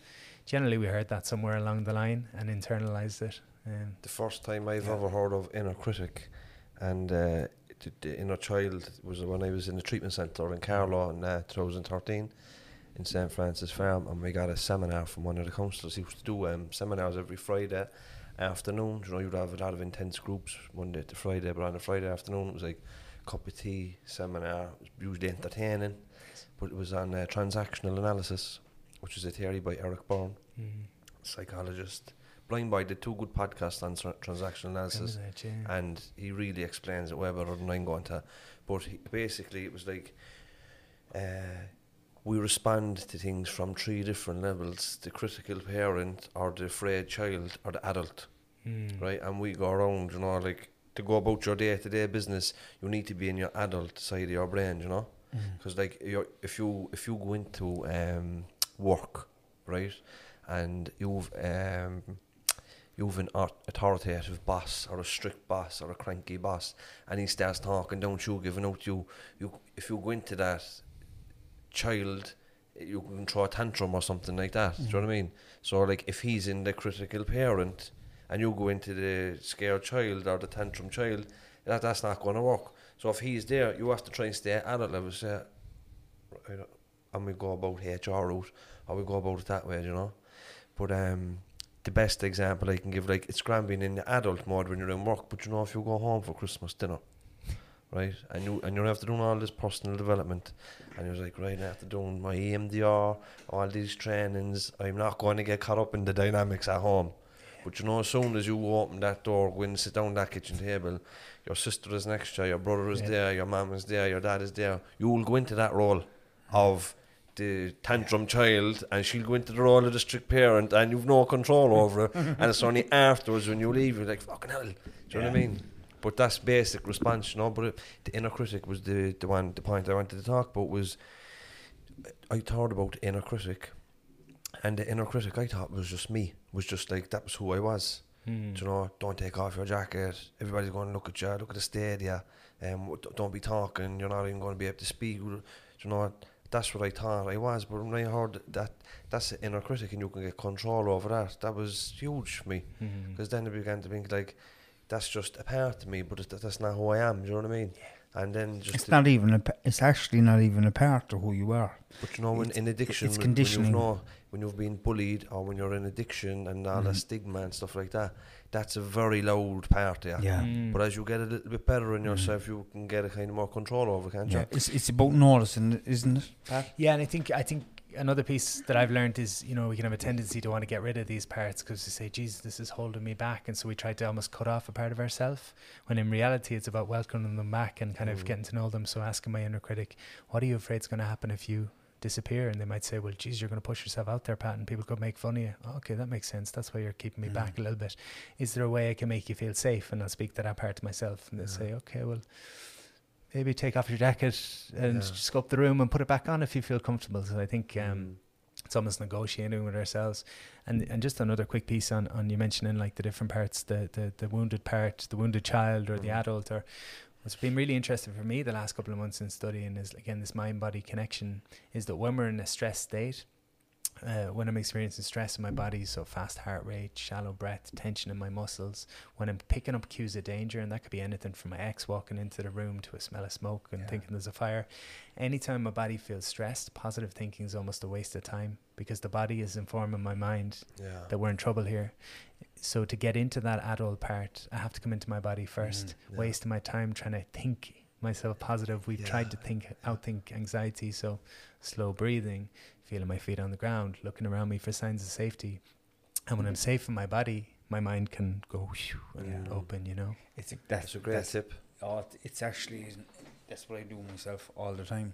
[SPEAKER 4] generally we heard that somewhere along the line and internalized it um,
[SPEAKER 2] The first time I've
[SPEAKER 3] Yeah.
[SPEAKER 2] ever heard of inner critic and uh, the, the inner child was when I was in the treatment centre in Carlow in uh, 2013 in St Francis Farm, and we got a seminar from one of the counsellors. He used to do um, seminars every Friday afternoon. You know, you'd have a lot of intense groups Monday to Friday, but on a Friday afternoon it was like cup of tea seminar. It was usually entertaining, but it was on uh, transactional analysis, which was a theory by Eric Berne,
[SPEAKER 4] mm,
[SPEAKER 2] psychologist. Blind Boy did two good podcasts on tra- transactional analysis,
[SPEAKER 4] it, yeah.
[SPEAKER 2] and he really explains it way better than I'm going to. But he, basically, it was like uh, we respond to things from three different levels: the critical parent, or the afraid child, or the adult,
[SPEAKER 4] Mm.
[SPEAKER 2] right? And we go around, you know, like to go about your day-to-day business, you need to be in your adult side of your brain, you know. Because like you're, if you if you go into um, work, right, and you've um, you've an authoritative boss or a strict boss or a cranky boss, and he starts talking, don't you giving out you you if you go into that child, you can throw a tantrum or something like that. Do you know what I mean? So like if he's in the critical parent, and you go into the scared child or the tantrum child, that that's not going to work. So if he's there, you have to try and stay at adult level. Say, and we go about HR route, or we go about it that way, you know. But um, the best example I can give, like it's grand being in the adult mode when you're in work, but you know if you go home for Christmas dinner, right, and you and you're after doing all this personal development, and you're like, right, after doing my EMDR, all these trainings, I'm not going to get caught up in the dynamics at home. But you know, as soon as you open that door, go in, sit down at that kitchen table, your sister is next to you, your brother is
[SPEAKER 4] Yeah.
[SPEAKER 2] there, your mum is there, your dad is there. You will go into that role of the tantrum child, and she'll go into the role of the strict parent, and you've no control over her *laughs* and it's only afterwards when you leave, you're like, fucking hell. Do you know what I mean? But that's basic response, you know. But it, the inner critic was the the one, the point I wanted to talk about was I thought about the inner critic, and the inner critic I thought was just me, was just like that was who I was.
[SPEAKER 4] Mm.
[SPEAKER 2] Do you know, don't take off your jacket. Everybody's going to look at you. Look at the stadia. Um, don't be talking. You're not even going to be able to speak. Do you know, that's what I thought I was. But when I heard that that's the inner critic and you can get control over that, that was huge for me.
[SPEAKER 4] Mm-hmm.
[SPEAKER 2] Because then I began to think like, that's just a part of me, but it, that's not who I am. Do you know what I mean? And then just
[SPEAKER 3] It's not even a. It's actually not even a part of who you are.
[SPEAKER 2] But you know, when in addiction,
[SPEAKER 3] it's
[SPEAKER 2] when, when
[SPEAKER 3] conditioning.
[SPEAKER 2] you've know, when you've been bullied or when you're in addiction and all that stigma and stuff like that, that's a very loud part of you.
[SPEAKER 3] Yeah.
[SPEAKER 4] Mm.
[SPEAKER 2] But as you get a little bit better in
[SPEAKER 3] Mhm.
[SPEAKER 2] yourself, you can get a kind of more control over, can't
[SPEAKER 3] Yeah,
[SPEAKER 2] you?
[SPEAKER 3] it's it's about noticing, isn't it? Pat?
[SPEAKER 4] Yeah, and I think I think another piece that I've learned is you know we can have a tendency to want to get rid of these parts because we say, "Jesus, this is holding me back," and so we try to almost cut off a part of ourselves. When in reality, it's about welcoming them back and kind of
[SPEAKER 2] Mm.
[SPEAKER 4] getting to know them. So asking my inner critic, "What are you afraid is going to happen if you?" Disappear and they might say well geez you're going to push yourself out there Pat and people could make fun of you oh, okay that makes sense that's why you're keeping me
[SPEAKER 3] Mm.
[SPEAKER 4] back a little bit is there a way I can make you feel safe and I'll speak to that part to myself and they'll
[SPEAKER 2] Yeah.
[SPEAKER 4] say okay well maybe take off your jacket and
[SPEAKER 2] Yeah.
[SPEAKER 4] just go up the room and put it back on if you feel comfortable. So I think um,
[SPEAKER 2] Mm.
[SPEAKER 4] it's almost negotiating with ourselves. And and just another quick piece on, on you mentioning like the different parts, the, the, the wounded part, the wounded child or the
[SPEAKER 2] Mhm.
[SPEAKER 4] adult or what's been really interesting for me the last couple of months in studying is again this mind body connection is that when we're in a stress state uh, when I'm experiencing stress in my body, so fast heart rate, shallow breath, tension in my muscles, when I'm picking up cues of danger, and that could be anything from my ex walking into the room to a smell of smoke and
[SPEAKER 3] Yeah.
[SPEAKER 4] thinking there's a fire. Anytime my body feels stressed, positive thinking is almost a waste of time because the body is informing my mind
[SPEAKER 2] Yeah.
[SPEAKER 4] that we're in trouble here. So to get into that adult part, I have to come into my body first.
[SPEAKER 2] Mm-hmm. yeah.
[SPEAKER 4] Wasting my time trying to think myself positive. We've tried to
[SPEAKER 2] Yeah.
[SPEAKER 4] think outthink anxiety. So slow breathing, feeling my feet on the ground, looking around me for signs of safety. And when I'm mm. safe in my body, my mind can go and
[SPEAKER 2] Yeah.
[SPEAKER 4] open. You know.
[SPEAKER 3] It's a, that's,
[SPEAKER 2] That's a great
[SPEAKER 3] that's,
[SPEAKER 2] tip.
[SPEAKER 3] Oh, it's actually that's what I do myself all the time.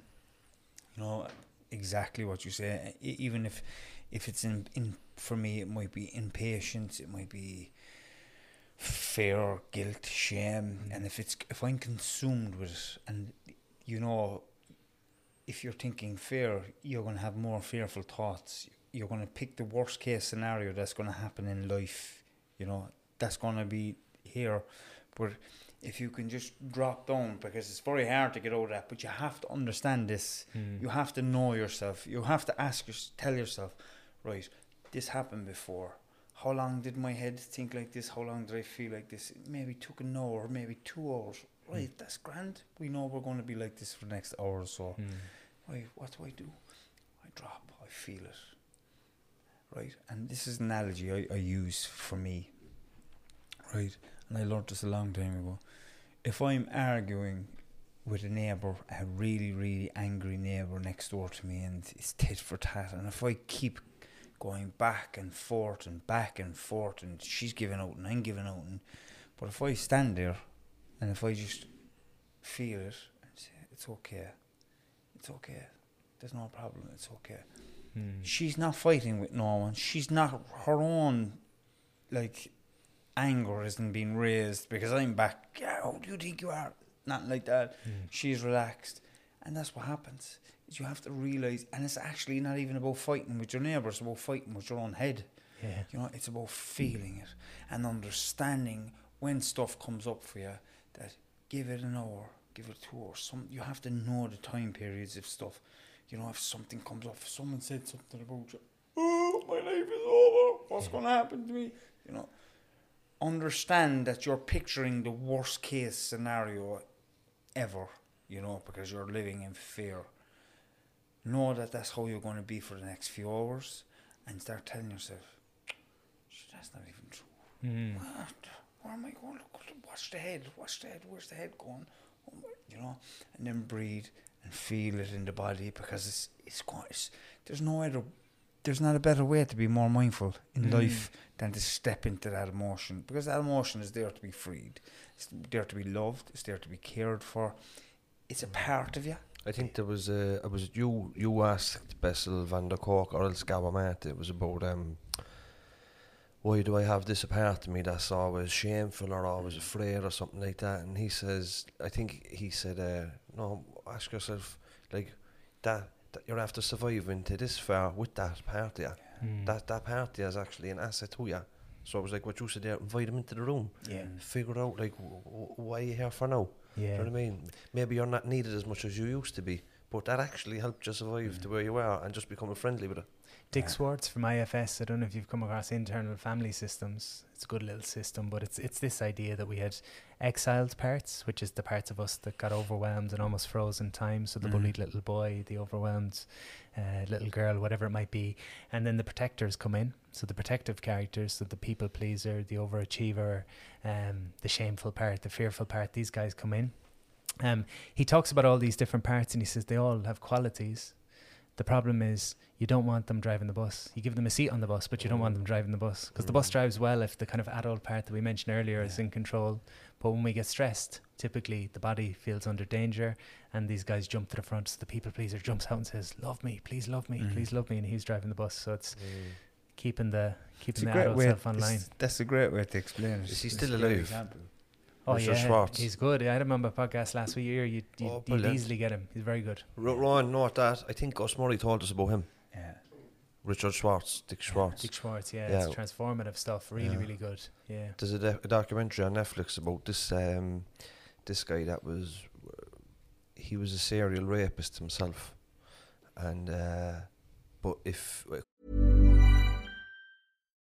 [SPEAKER 3] You know exactly what you say. Even if if it's in in for me, it might be impatience. It might be fear, guilt, shame, mm. and if it's if I'm consumed with it, and you know, if you're thinking fear, you're going to have more fearful thoughts. You're going to pick the worst case scenario that's going to happen in life. You know, that's going to be here, but if you can just drop down because it's very hard to get over that but you have to understand this.
[SPEAKER 4] Mm.
[SPEAKER 3] you have to know yourself. You have to ask your, tell yourself right this happened before. How long did my head think like this? How long did i feel like this? It maybe took an hour maybe two hours. Right that's grand. We know we're going to be like this for the next hour or so.
[SPEAKER 4] Mm.
[SPEAKER 3] Right what do i do? I drop i feel it right? And this is an analogy i, I use for me right? And i learned this a long time ago. If i'm arguing with a neighbour a really really angry neighbour next door to me and it's tit for tat and if i keep going back and forth and back and forth and she's giving out and i'm giving out and but if i stand there and if i just feel it and say it's okay it's okay there's no problem it's okay
[SPEAKER 4] Mm.
[SPEAKER 3] she's not fighting with no one. She's not her own like anger isn't being raised because I'm back. Yeah, who do you think you are? Not like that.
[SPEAKER 4] Mm.
[SPEAKER 3] She's relaxed, and that's what happens. Is you have to realize, and it's actually not even about fighting with your neighbour. It's about fighting with your own head.
[SPEAKER 4] Yeah.
[SPEAKER 3] You know, it's about feeling it and understanding when stuff comes up for you. That give it an hour, give it two hours. Some you have to know the time periods of stuff. You know, if something comes up, if someone said something about you, oh, my life is over. What's going to happen to me? You know, understand that you're picturing the worst case scenario ever. You know, because you're living in fear. know that that's how you're going to be for the next few hours, and start telling yourself, that's not even true.
[SPEAKER 4] Mm.
[SPEAKER 3] What? Where am I going? Watch the head. Watch the head. Where's the head going? You know, and then breathe and feel it in the body because it's it's going. It's, there's no other. There's not a better way to be more mindful in
[SPEAKER 4] Mm.
[SPEAKER 3] life than to step into that emotion because that emotion is there to be freed. It's there to be loved. It's there to be cared for. It's a part of you.
[SPEAKER 2] I think there was uh, it was you you asked Bessel van der Kolk or else Gabor Mate. It was about um why do I have this a part of me that's always shameful or always afraid or something like that? And he says, I think he said, uh, no, ask yourself like that, that you're after surviving to this far with that part of you.
[SPEAKER 4] Mm.
[SPEAKER 2] That that part of you is actually an asset to you. So I was like, what you said there, invite him into the room,
[SPEAKER 3] Yeah.
[SPEAKER 2] figure out like w- w- why are you here for now. Do you know what I mean? Maybe you're not needed as much as you used to be, but that actually helped you survive
[SPEAKER 3] Mm.
[SPEAKER 2] to where you are and just becoming friendly with it.
[SPEAKER 4] Dick
[SPEAKER 3] Yeah.
[SPEAKER 4] Schwartz from IFS. I don't know if you've come across internal family systems. It's a good little system, but it's it's this idea that we had exiled parts, which is the parts of us that got overwhelmed and almost froze in time. So the
[SPEAKER 3] Mhm.
[SPEAKER 4] bullied little boy, the overwhelmed uh, little girl, whatever it might be, and then the protectors come in. So the protective characters, so the people pleaser, the overachiever, um, the shameful part, the fearful part. These guys come in. Um, he talks about all these different parts, and he says they all have qualities. The problem is you don't want them driving the bus. You give them a seat on the bus, but you don't want them driving the bus because the bus
[SPEAKER 2] Mm.
[SPEAKER 4] drives well if the kind of adult part that we mentioned earlier is in control. But when we get stressed, typically the body feels under danger, and these guys jump to the front. So the people pleaser jumps out and says, "Love me, please love me,
[SPEAKER 3] Mhm.
[SPEAKER 4] please love me," and he's driving the bus. So it's keeping the
[SPEAKER 3] It's
[SPEAKER 4] keeping
[SPEAKER 3] a
[SPEAKER 4] the
[SPEAKER 3] great
[SPEAKER 4] adult
[SPEAKER 3] way.
[SPEAKER 4] self online.
[SPEAKER 3] That's a great way to explain it.
[SPEAKER 2] Is he still alive?
[SPEAKER 4] Oh
[SPEAKER 2] Richard
[SPEAKER 4] yeah,
[SPEAKER 2] Schwartz.
[SPEAKER 4] he's good. I had him on my podcast last week. Year, you, you,
[SPEAKER 2] Oh,
[SPEAKER 4] you'd easily get him. He's very good.
[SPEAKER 2] R- Ron, note that. I think Gus Murray told us about him.
[SPEAKER 3] Yeah.
[SPEAKER 2] Richard Schwartz, Dick Schwartz.
[SPEAKER 4] Dick Schwartz, yeah,
[SPEAKER 2] Yeah.
[SPEAKER 4] it's transformative stuff. Really,
[SPEAKER 2] Yeah.
[SPEAKER 4] really good. Yeah.
[SPEAKER 2] There's a, de- a documentary on Netflix about this um, this guy that was he was a serial rapist himself, and uh, but if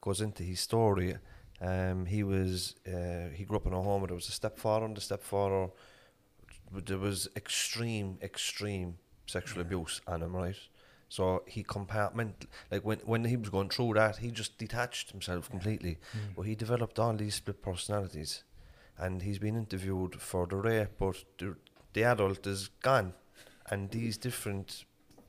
[SPEAKER 2] goes into his story, um, he was uh, he grew up in a home where there was a stepfather, and the stepfather there was extreme, extreme sexual abuse on him, right? So he compartment like when when he was going through that, he just detached himself completely. But he developed all these split personalities, and he's been interviewed for the rape, but the, the adult is gone, and these different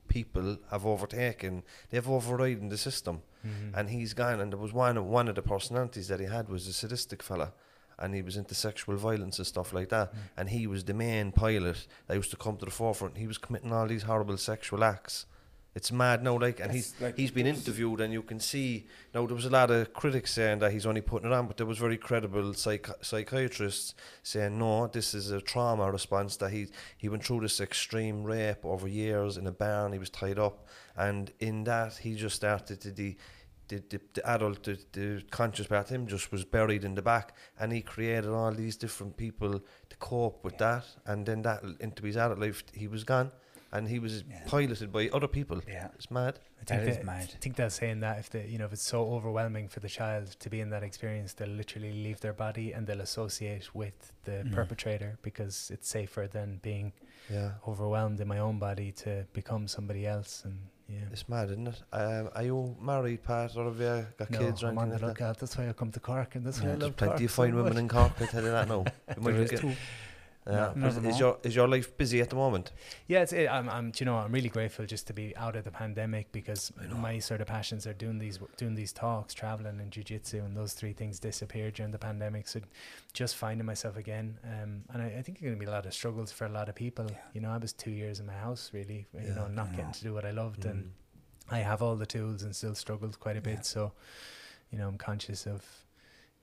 [SPEAKER 2] people have overtaken. They've overridden the system, Mm-hmm. and he's gone. And there was one one of the personalities that he had was a sadistic fella. And he was into sexual violence and stuff like that. Mm. And he was the main pilot that used to come to the forefront. He was committing all these horrible sexual acts. It's mad now, like, and he's
[SPEAKER 3] like-
[SPEAKER 2] he's been interviewed, and you can see now there was a lot of critics saying that he's only putting it on, but there was very credible psych- psychiatrists saying no, this is a trauma response that he he went through this extreme rape over years in a barn. He was tied up, and in that he just started to the. The, the, the adult, the, the conscious part of him just was buried in the back, and he created all these different people to cope with that. And then that into his adult life, he was gone and he was
[SPEAKER 3] Yeah.
[SPEAKER 2] piloted by other people.
[SPEAKER 3] Yeah.
[SPEAKER 2] It's mad.
[SPEAKER 4] I think
[SPEAKER 3] is
[SPEAKER 4] that-
[SPEAKER 3] mad.
[SPEAKER 4] I think they're saying that if the you know if it's so overwhelming for the child to be in that experience, they'll literally leave their body and they'll associate with the
[SPEAKER 3] Mm.
[SPEAKER 4] perpetrator because it's safer than being
[SPEAKER 2] Yeah.
[SPEAKER 4] overwhelmed in my own body to become somebody else. And yeah,
[SPEAKER 2] It's mad, isn't it? Um, are you married, Pat, or have you got
[SPEAKER 4] no,
[SPEAKER 2] kids or
[SPEAKER 4] I'm on
[SPEAKER 2] anything
[SPEAKER 4] the
[SPEAKER 2] like that?
[SPEAKER 4] lookout. That's why I come to Cork, and that's
[SPEAKER 3] Yeah,
[SPEAKER 4] why I
[SPEAKER 2] There's
[SPEAKER 4] love
[SPEAKER 2] plenty
[SPEAKER 4] Cork
[SPEAKER 2] of
[SPEAKER 4] so
[SPEAKER 2] fine women
[SPEAKER 4] much.
[SPEAKER 2] in Cork, I tell you that now. *laughs* You might
[SPEAKER 3] There is two.
[SPEAKER 2] Yeah.
[SPEAKER 3] No,
[SPEAKER 2] Is, is your is your life busy at the moment?
[SPEAKER 4] Yeah, it's, it, I'm, I'm, you know, I'm really grateful just to be out of the pandemic because my sort of passions are doing these, doing these talks, traveling, and jujitsu, and those three things disappeared during the pandemic. So, just finding myself again, um, and I, I think there's going to be a lot of struggles for a lot of people. You know, I was two years in my house, really, you
[SPEAKER 2] Yeah,
[SPEAKER 4] know, not getting to do what I loved,
[SPEAKER 2] Mm.
[SPEAKER 4] and I have all the tools and still struggled quite a bit.
[SPEAKER 3] Yeah.
[SPEAKER 4] So, you know, I'm conscious of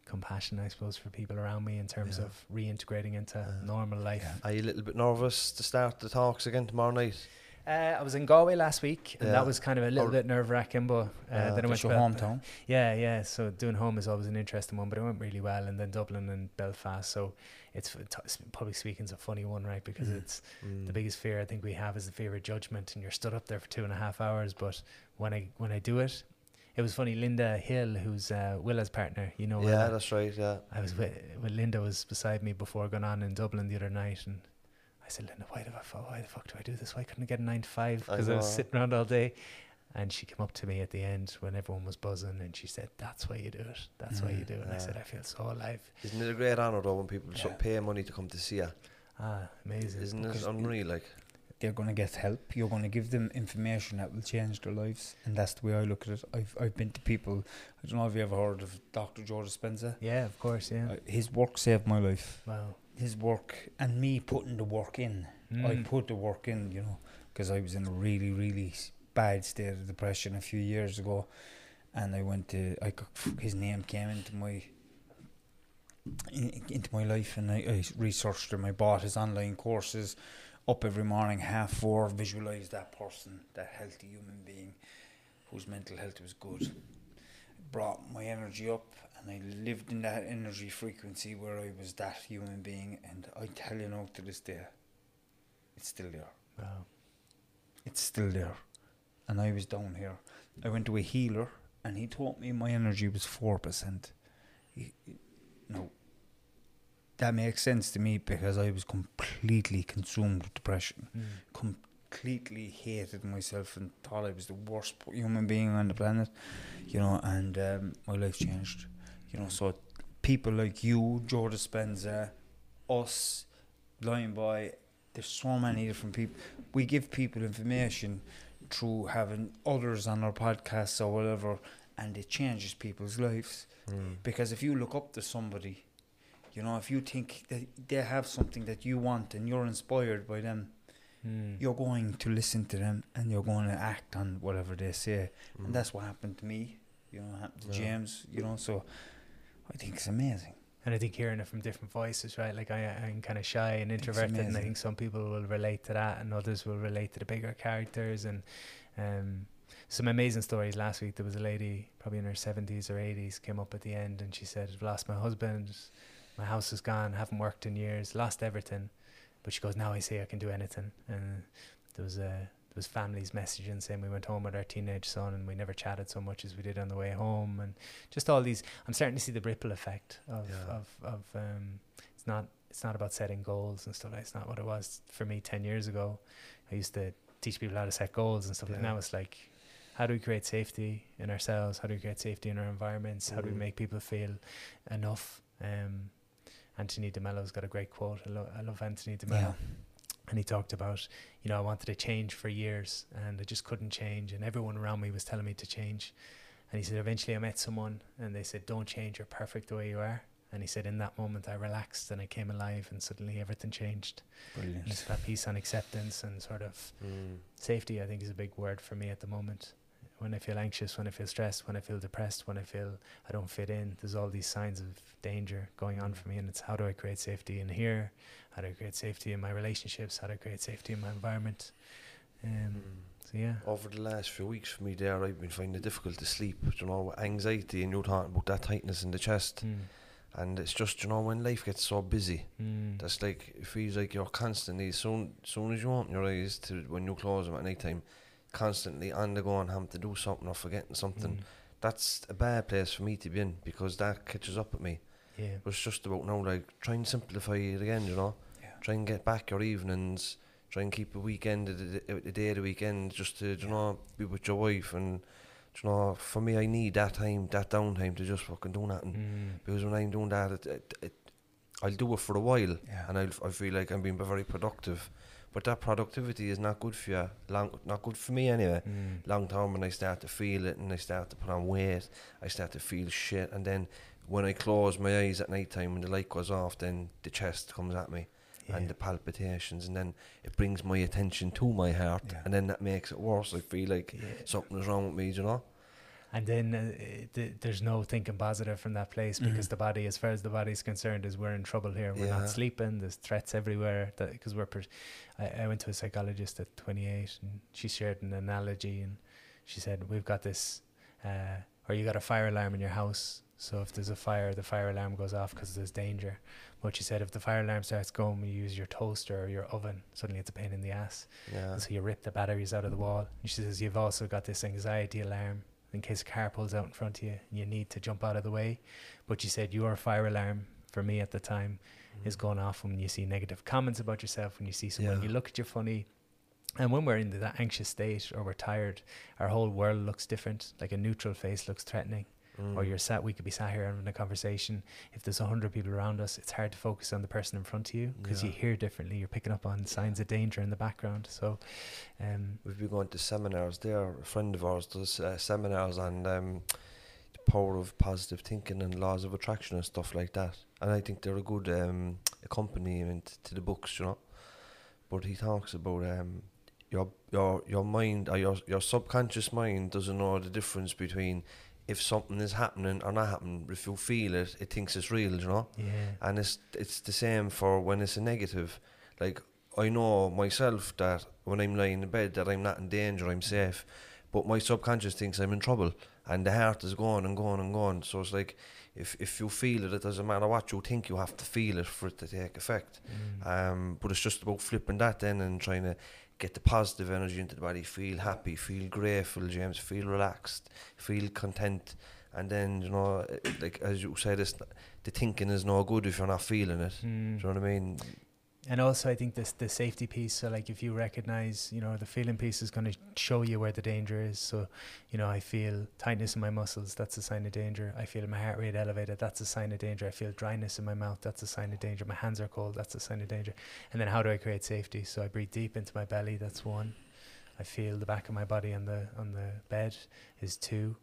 [SPEAKER 4] compassion, I suppose, for people around me in terms
[SPEAKER 2] Yeah.
[SPEAKER 4] of reintegrating into
[SPEAKER 2] Uh,
[SPEAKER 4] normal life.
[SPEAKER 3] yeah.
[SPEAKER 2] Are you a little bit nervous to start the talks again tomorrow night?
[SPEAKER 4] Uh, I was in Galway last week, and
[SPEAKER 2] Yeah.
[SPEAKER 4] that was kind of a little
[SPEAKER 2] Or-
[SPEAKER 4] bit nerve wracking. But uh,
[SPEAKER 2] Ah,
[SPEAKER 4] then I went to
[SPEAKER 3] hometown.
[SPEAKER 4] Yeah, yeah. So doing home is always an interesting one, but it went really well. And then Dublin and Belfast. So it's t- public speaking's a funny one, right? Because
[SPEAKER 3] Mm.
[SPEAKER 4] it's
[SPEAKER 2] Mm.
[SPEAKER 4] the biggest fear I think we have is the fear of judgment, and you're stood up there for two and a half hours. But when I when I do it, it was funny. Linda Hill, who's uh, Willa's partner, you know.
[SPEAKER 2] yeah,
[SPEAKER 4] Willa,
[SPEAKER 2] that's right. Yeah.
[SPEAKER 4] I was with, with Linda was beside me before going on in Dublin the other night, and I said, Linda, why the fuck, why the fuck do I do this? Why couldn't I get a nine to five? Because I, was sitting around all day. And she came up to me at the end when everyone was buzzing, and she said, "That's why you do it. That's why you
[SPEAKER 3] Mm,
[SPEAKER 4] do it." And I said, "I feel so alive."
[SPEAKER 2] Isn't it a great honour though when people
[SPEAKER 3] Yeah.
[SPEAKER 2] pay money to come to see you?
[SPEAKER 4] Ah, amazing.
[SPEAKER 2] Isn't it
[SPEAKER 3] Because
[SPEAKER 2] unreal? Like,
[SPEAKER 3] They're going to get help. You're going to give them information that will change their lives, and that's the way I look at it. I've I've been to people. I don't know if you ever heard of Dr. George Dispenza.
[SPEAKER 4] Yeah, of course. Yeah.
[SPEAKER 3] Uh, his work saved my life.
[SPEAKER 4] wow.
[SPEAKER 3] His work and me putting the work in. I
[SPEAKER 4] Mm.
[SPEAKER 3] put the work in, you know, because I was in a really, really bad state of depression a few years ago, and I went to. I *sniffs* his name came into my in, into my life, and I, I researched him. I bought his online courses. Up every morning, half four, visualize that person, that healthy human being, whose mental health was good. It Brought my energy up, and I lived in that energy frequency where I was that human being. And I tell you now, to this day, it's still there.
[SPEAKER 4] Wow.
[SPEAKER 3] It's still there. And I was down here. I went to a healer and he taught me my energy was 4%. He, no, that makes sense to me because I was completely consumed with depression.
[SPEAKER 4] Mm.
[SPEAKER 3] Completely hated myself and thought I was the worst human being on the planet. You know, and um, my life changed. You know, so people like you, Joe Dispenza, us, Lion Boy, there's so many different people. We give people information through having others on our podcasts or whatever, and it changes people's lives.
[SPEAKER 2] mm.
[SPEAKER 3] Because if you look up to somebody, you know, if you think that they have something that you want and you're inspired by them,
[SPEAKER 4] Mm.
[SPEAKER 3] you're going to listen to them and you're going to act on whatever they say.
[SPEAKER 2] Mm.
[SPEAKER 3] And that's what happened to me, you know, happened to
[SPEAKER 2] Yeah.
[SPEAKER 3] James, you know, so I think it's amazing.
[SPEAKER 4] And I think hearing it from different voices, right? Like I, I'm kind of shy and introverted, and I think some people will relate to that, and others will relate to the bigger characters. And um, some amazing stories. Last week there was a lady, probably in her 70s or 80s, came up at the end, and she said, "I've lost my husband, my house is gone, haven't worked in years, lost everything." But she goes, "Now I see I can do anything." And there was a there was families messaging saying we went home with our teenage son and we never chatted so much as we did on the way home, and just all these. I'm starting to see the ripple effect of
[SPEAKER 2] Yeah.
[SPEAKER 4] of of um, it's not it's not about setting goals and stuff. like It's not what it was for me ten years ago. I used to teach people how to set goals and stuff. Like
[SPEAKER 2] Yeah.
[SPEAKER 4] now it's like, how do we create safety in ourselves? How do we create safety in our environments? How do we
[SPEAKER 2] Mhm.
[SPEAKER 4] make people feel enough? Um, Anthony DeMello's got a great quote. I, lo- I love Anthony DeMello.
[SPEAKER 3] Yeah.
[SPEAKER 4] and he talked about you know I wanted to change for years and I just couldn't change. And everyone around me was telling me to change. And he said eventually I met someone and they said don't change you're perfect the way you are and he said in that moment I relaxed and I came alive and suddenly everything changed. And it's that peace and acceptance and sort of
[SPEAKER 2] Mm.
[SPEAKER 4] safety I think is a big word for me at the moment when I feel anxious when I feel stressed when I feel depressed when I feel I don't fit in there's all these signs of danger going on for me and it's how do I create safety in here how do I create safety in my relationships how do I create safety in my environment um,
[SPEAKER 2] Mm.
[SPEAKER 4] so yeah
[SPEAKER 2] Over the last few weeks for me there, I've been finding it difficult to sleep. You know, with anxiety, and you're talking about that tightness in the chest.
[SPEAKER 4] Mm.
[SPEAKER 2] And it's just you know when life gets so busy,
[SPEAKER 4] Mm.
[SPEAKER 2] that's like it feels like you're constantly soon soon as you open your eyes to when you close them at night time, constantly on the go and having to do something or forgetting something.
[SPEAKER 4] Mm.
[SPEAKER 2] That's a bad place for me to be in because that catches up with me.
[SPEAKER 4] Yeah.
[SPEAKER 2] But it's just about now like try and simplify it again, you know.
[SPEAKER 3] Yeah.
[SPEAKER 2] Try and get back your evenings. Try and keep a weekend, a, a, a day of the weekend, just to you know be with your wife and you know. For me, I need that time, that downtime to just fucking do nothing.
[SPEAKER 4] Mm.
[SPEAKER 2] Because when I'm doing that, it, it, it, I'll do it for a while,
[SPEAKER 3] Yeah.
[SPEAKER 2] and I'll, I feel like I'm being very productive. But that productivity is not good for you, long, not good for me anyway.
[SPEAKER 4] Mm.
[SPEAKER 2] Long term, when I start to feel it and I start to put on weight, I start to feel shit, and then when I close my eyes at night time when the light goes off, then the chest comes at me and the palpitations, and then it brings my attention to my heart,
[SPEAKER 3] Yeah.
[SPEAKER 2] and then that makes it worse. I feel like
[SPEAKER 4] Yeah.
[SPEAKER 2] something is wrong with me, you know.
[SPEAKER 4] And then uh, th- there's no thinking positive from that place because
[SPEAKER 3] Mhm.
[SPEAKER 4] the body, as far as the body's concerned, is we're in trouble here. We're
[SPEAKER 2] Yeah.
[SPEAKER 4] not sleeping. There's threats everywhere. Because we're, per- I, I went to a psychologist at 28, and she shared an analogy, and she said we've got this, uh, or you got a fire alarm in your house. So if there's a fire, the fire alarm goes off because there's danger. But she said if the fire alarm starts going, you use your toaster or your oven, suddenly it's a pain in the ass.
[SPEAKER 2] Yeah,
[SPEAKER 4] And so you rip the batteries out of the wall. And she says you've also got this anxiety alarm in case a car pulls out in front of you and you need to jump out of the way. But you said your fire alarm for me at the time is mm. going off when you see negative comments about yourself, when you see someone,
[SPEAKER 2] Yeah.
[SPEAKER 4] you look at you funny. And when we're in that anxious state or we're tired, our whole world looks different. Like a neutral face looks threatening. Or
[SPEAKER 2] Mm.
[SPEAKER 4] you're sat, we could be sat here having a conversation. If there's a hundred people around us, it's hard to focus on the person in front of you because you hear differently. You're picking up on signs of danger in the background. So, um,
[SPEAKER 2] We've been going to seminars there. A friend of ours does uh, seminars on um, the power of positive thinking and laws of attraction and stuff like that. And I think they're a good um, accompaniment to the books, you know. But he talks about um, your your your mind or your your subconscious mind doesn't know the difference between if something is happening or not happening. If you feel it, it thinks it's real, you know
[SPEAKER 4] yeah.
[SPEAKER 2] and it's it's the same for when it's a negative. Like I know myself that when I'm lying in bed that I'm not in danger, I'm safe, but my subconscious thinks I'm in trouble, and the heart is going and going and going. So it's like if if you feel it, it doesn't matter what you think, you have to feel it for it to take effect.
[SPEAKER 4] Mm.
[SPEAKER 2] Um, but it's just about flipping that then and trying to get the positive energy into the body. Feel happy, feel grateful, James. Feel relaxed, feel content, and then you know, like as you said, it's, the thinking is no good if you're not feeling it.
[SPEAKER 4] Mm.
[SPEAKER 2] Do you know what I mean?
[SPEAKER 4] And also, I think this the safety piece. So, like, if you recognize, you know, the feeling piece is going to show you where the danger is. So, you know, I feel tightness in my muscles. That's a sign of danger. I feel my heart rate elevated. That's a sign of danger. I feel dryness in my mouth. That's a sign of danger. My hands are cold. That's a sign of danger. And then, how do I create safety? So, I breathe deep into my belly. That's one. I feel the back of my body on the on the bed is two.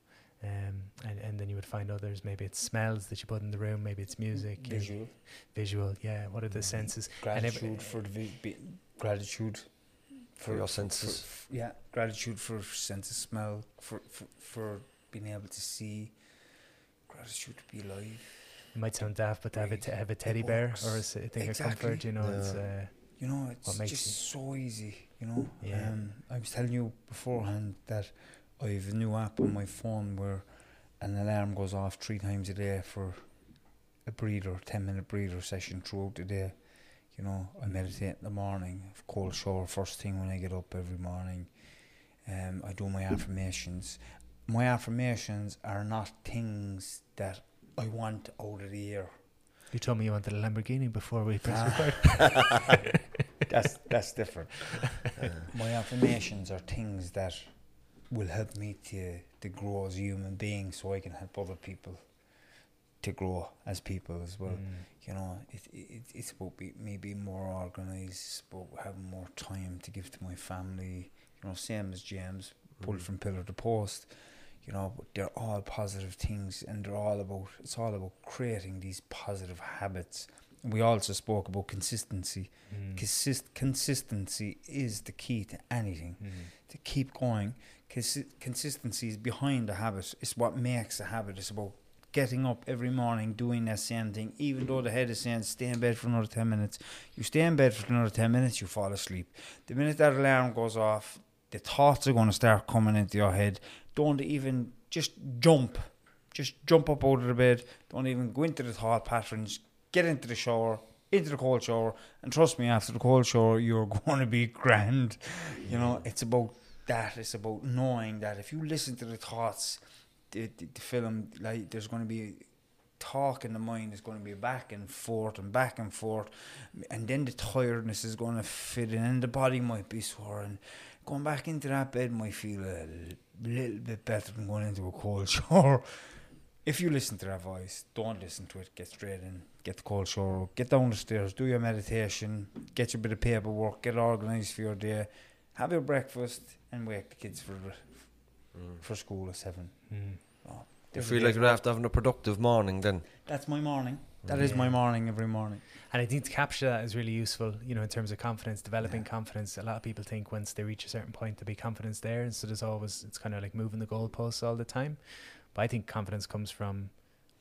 [SPEAKER 4] Um, and, and then you would find others. Maybe it's smells that you put in the room. Maybe it's music. you know,
[SPEAKER 3] Visual.
[SPEAKER 4] Visual. Yeah. What are the senses? And every-
[SPEAKER 3] Gratitude for the vi- be, gratitude
[SPEAKER 2] For your senses.
[SPEAKER 3] f- yeah, gratitude for sense of smell, for, for for being able to see, gratitude to be alive.
[SPEAKER 4] It might sound daft, but to have a, te- have a
[SPEAKER 3] It
[SPEAKER 4] teddy bear or a
[SPEAKER 3] works.
[SPEAKER 4] thing
[SPEAKER 3] Exactly.
[SPEAKER 4] of comfort, you know, it's uh,
[SPEAKER 3] You know, it's
[SPEAKER 4] makes
[SPEAKER 3] just
[SPEAKER 4] you-
[SPEAKER 3] so easy. You know,
[SPEAKER 4] Yeah.
[SPEAKER 3] um, I was telling you beforehand that I have a new app on my phone where an alarm goes off three times a day for a breather, ten minute breather session throughout the day. You know, I meditate in the morning, cold shower first thing when I get up every morning. Um, I do my affirmations. My affirmations are not things that I want out of the air.
[SPEAKER 4] you told me you wanted a Lamborghini before we press
[SPEAKER 3] Ah.
[SPEAKER 4] record. *laughs*
[SPEAKER 3] that's that's different. *laughs* My affirmations are things that will help me to to grow as a human being, so I can help other people to grow as people as well.
[SPEAKER 4] Mm.
[SPEAKER 3] You know, it, it it's about be, me being more organised. It's about having more time to give to my family. You know, same as James, pulled from pillar to post. You know, but they're all positive things, and they're all about. It's all about creating these positive habits. We also spoke about consistency.
[SPEAKER 4] Mm.
[SPEAKER 3] Consist- consistency is the key to anything.
[SPEAKER 4] Mm.
[SPEAKER 3] To keep going, Consi- consistency is behind the habit. It's what makes a habit. It's about getting up every morning, doing that same thing, even though the head is saying stay in bed for another 10 minutes. You stay in bed for another 10 minutes, you fall asleep. The minute that alarm goes off, the thoughts are going to start coming into your head. Don't even just jump. Just jump up out of the bed. Don't even go into the thought patterns. Get into the shower, into the cold shower, and trust me, after the cold shower, you're *laughs* going to be grand. You know, it's about that. It's about knowing that if you listen to the thoughts, the, the, the film, like there's going to be talk in the mind is going to be back and forth and back and forth, and then the tiredness is going to fit in, and the body might be sore, and going back into that bed might feel a little bit better than going into a cold *laughs* shower. If you listen to that voice, don't listen to it. Get straight in, get the cold shower, get down the stairs, do your meditation, get your bit of paperwork, get organised for your day, have your breakfast, and wake the kids for mm. for school at seven. Mm. Oh,
[SPEAKER 2] You feel like you're after having a productive morning then.
[SPEAKER 3] that's my morning. Mm. That is my morning every morning.
[SPEAKER 4] And I think to capture that is really useful, you know, in terms of confidence, developing confidence. A lot of people think once they reach a certain point, there'll be confidence there. And so there's always, it's kind of like moving the goalposts all the time. But I think confidence comes from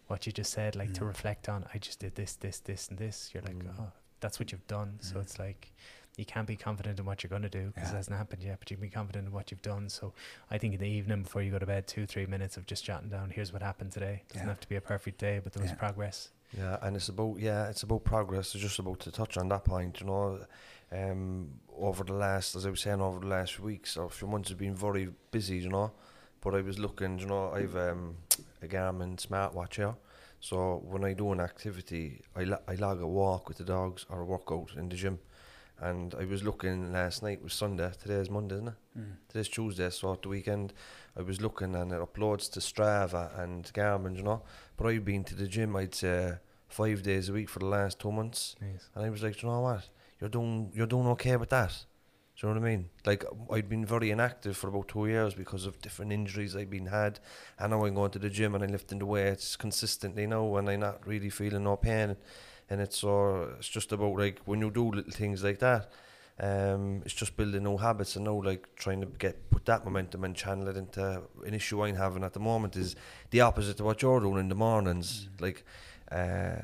[SPEAKER 4] what you just said, like to reflect on, I just did this, this, this, and this. You're like, oh, that's what you've done. So it's like, you can't be confident in what you're going to do because
[SPEAKER 3] Yeah.
[SPEAKER 4] it hasn't happened yet, but you can be confident in what you've done. So I think in the evening before you go to bed, two, three minutes of just jotting down, here's what happened today. Doesn't
[SPEAKER 3] Yeah.
[SPEAKER 4] have to be a perfect day, but there was
[SPEAKER 3] Yeah.
[SPEAKER 4] progress.
[SPEAKER 2] Yeah, and it's about yeah, it's about progress. It's just about to touch on that point, you know. Um, over the last, as I was saying, over the last weeks or few months, have been very busy, you know. But I was looking, you know, I've um, a Garmin smartwatch here, so when I do an activity, I lo- I log a walk with the dogs or a workout in the gym. And I was looking last night was Sunday. Today is Monday, isn't it? Mm. Today's Tuesday, so at the weekend I was looking and it uploads to Strava and Garmin, you know. But I've been to the gym, I'd say five days a week for the last two months,
[SPEAKER 4] Nice.
[SPEAKER 2] and I was like, you know what, you're doing, you're doing okay with that. Do you know what I mean? Like I'd been very inactive for about two years because of different injuries I've been had, and now I'm going to the gym and I'm lifting the weights consistently now, and I'm not really feeling no pain, and it's so it's just about like when you do little things like that. Um, it's just building new habits and now like trying to get put that momentum and channel it into an issue I'm having at the moment is the opposite to what you're doing in the mornings. Like, uh,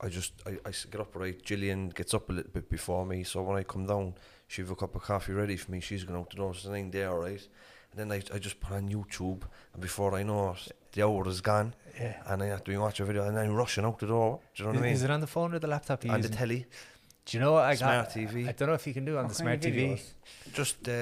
[SPEAKER 2] I just I, I get up right. Gillian gets up a little bit before me, so when I come down, she have a cup of coffee ready for me. She's going out the door, so I'm there, right? And then I, I just put on YouTube, and before I know it, the hour is gone,
[SPEAKER 4] Yeah.
[SPEAKER 2] and I have to be watching a video, and I'm rushing out the door. Do you know what I mean?
[SPEAKER 4] Is it on the phone or the laptop you
[SPEAKER 2] on the telly,
[SPEAKER 4] Do you know what I got?
[SPEAKER 2] Smart TV.
[SPEAKER 4] I don't know if you can do it on
[SPEAKER 3] What
[SPEAKER 4] the smart TV.
[SPEAKER 2] just uh,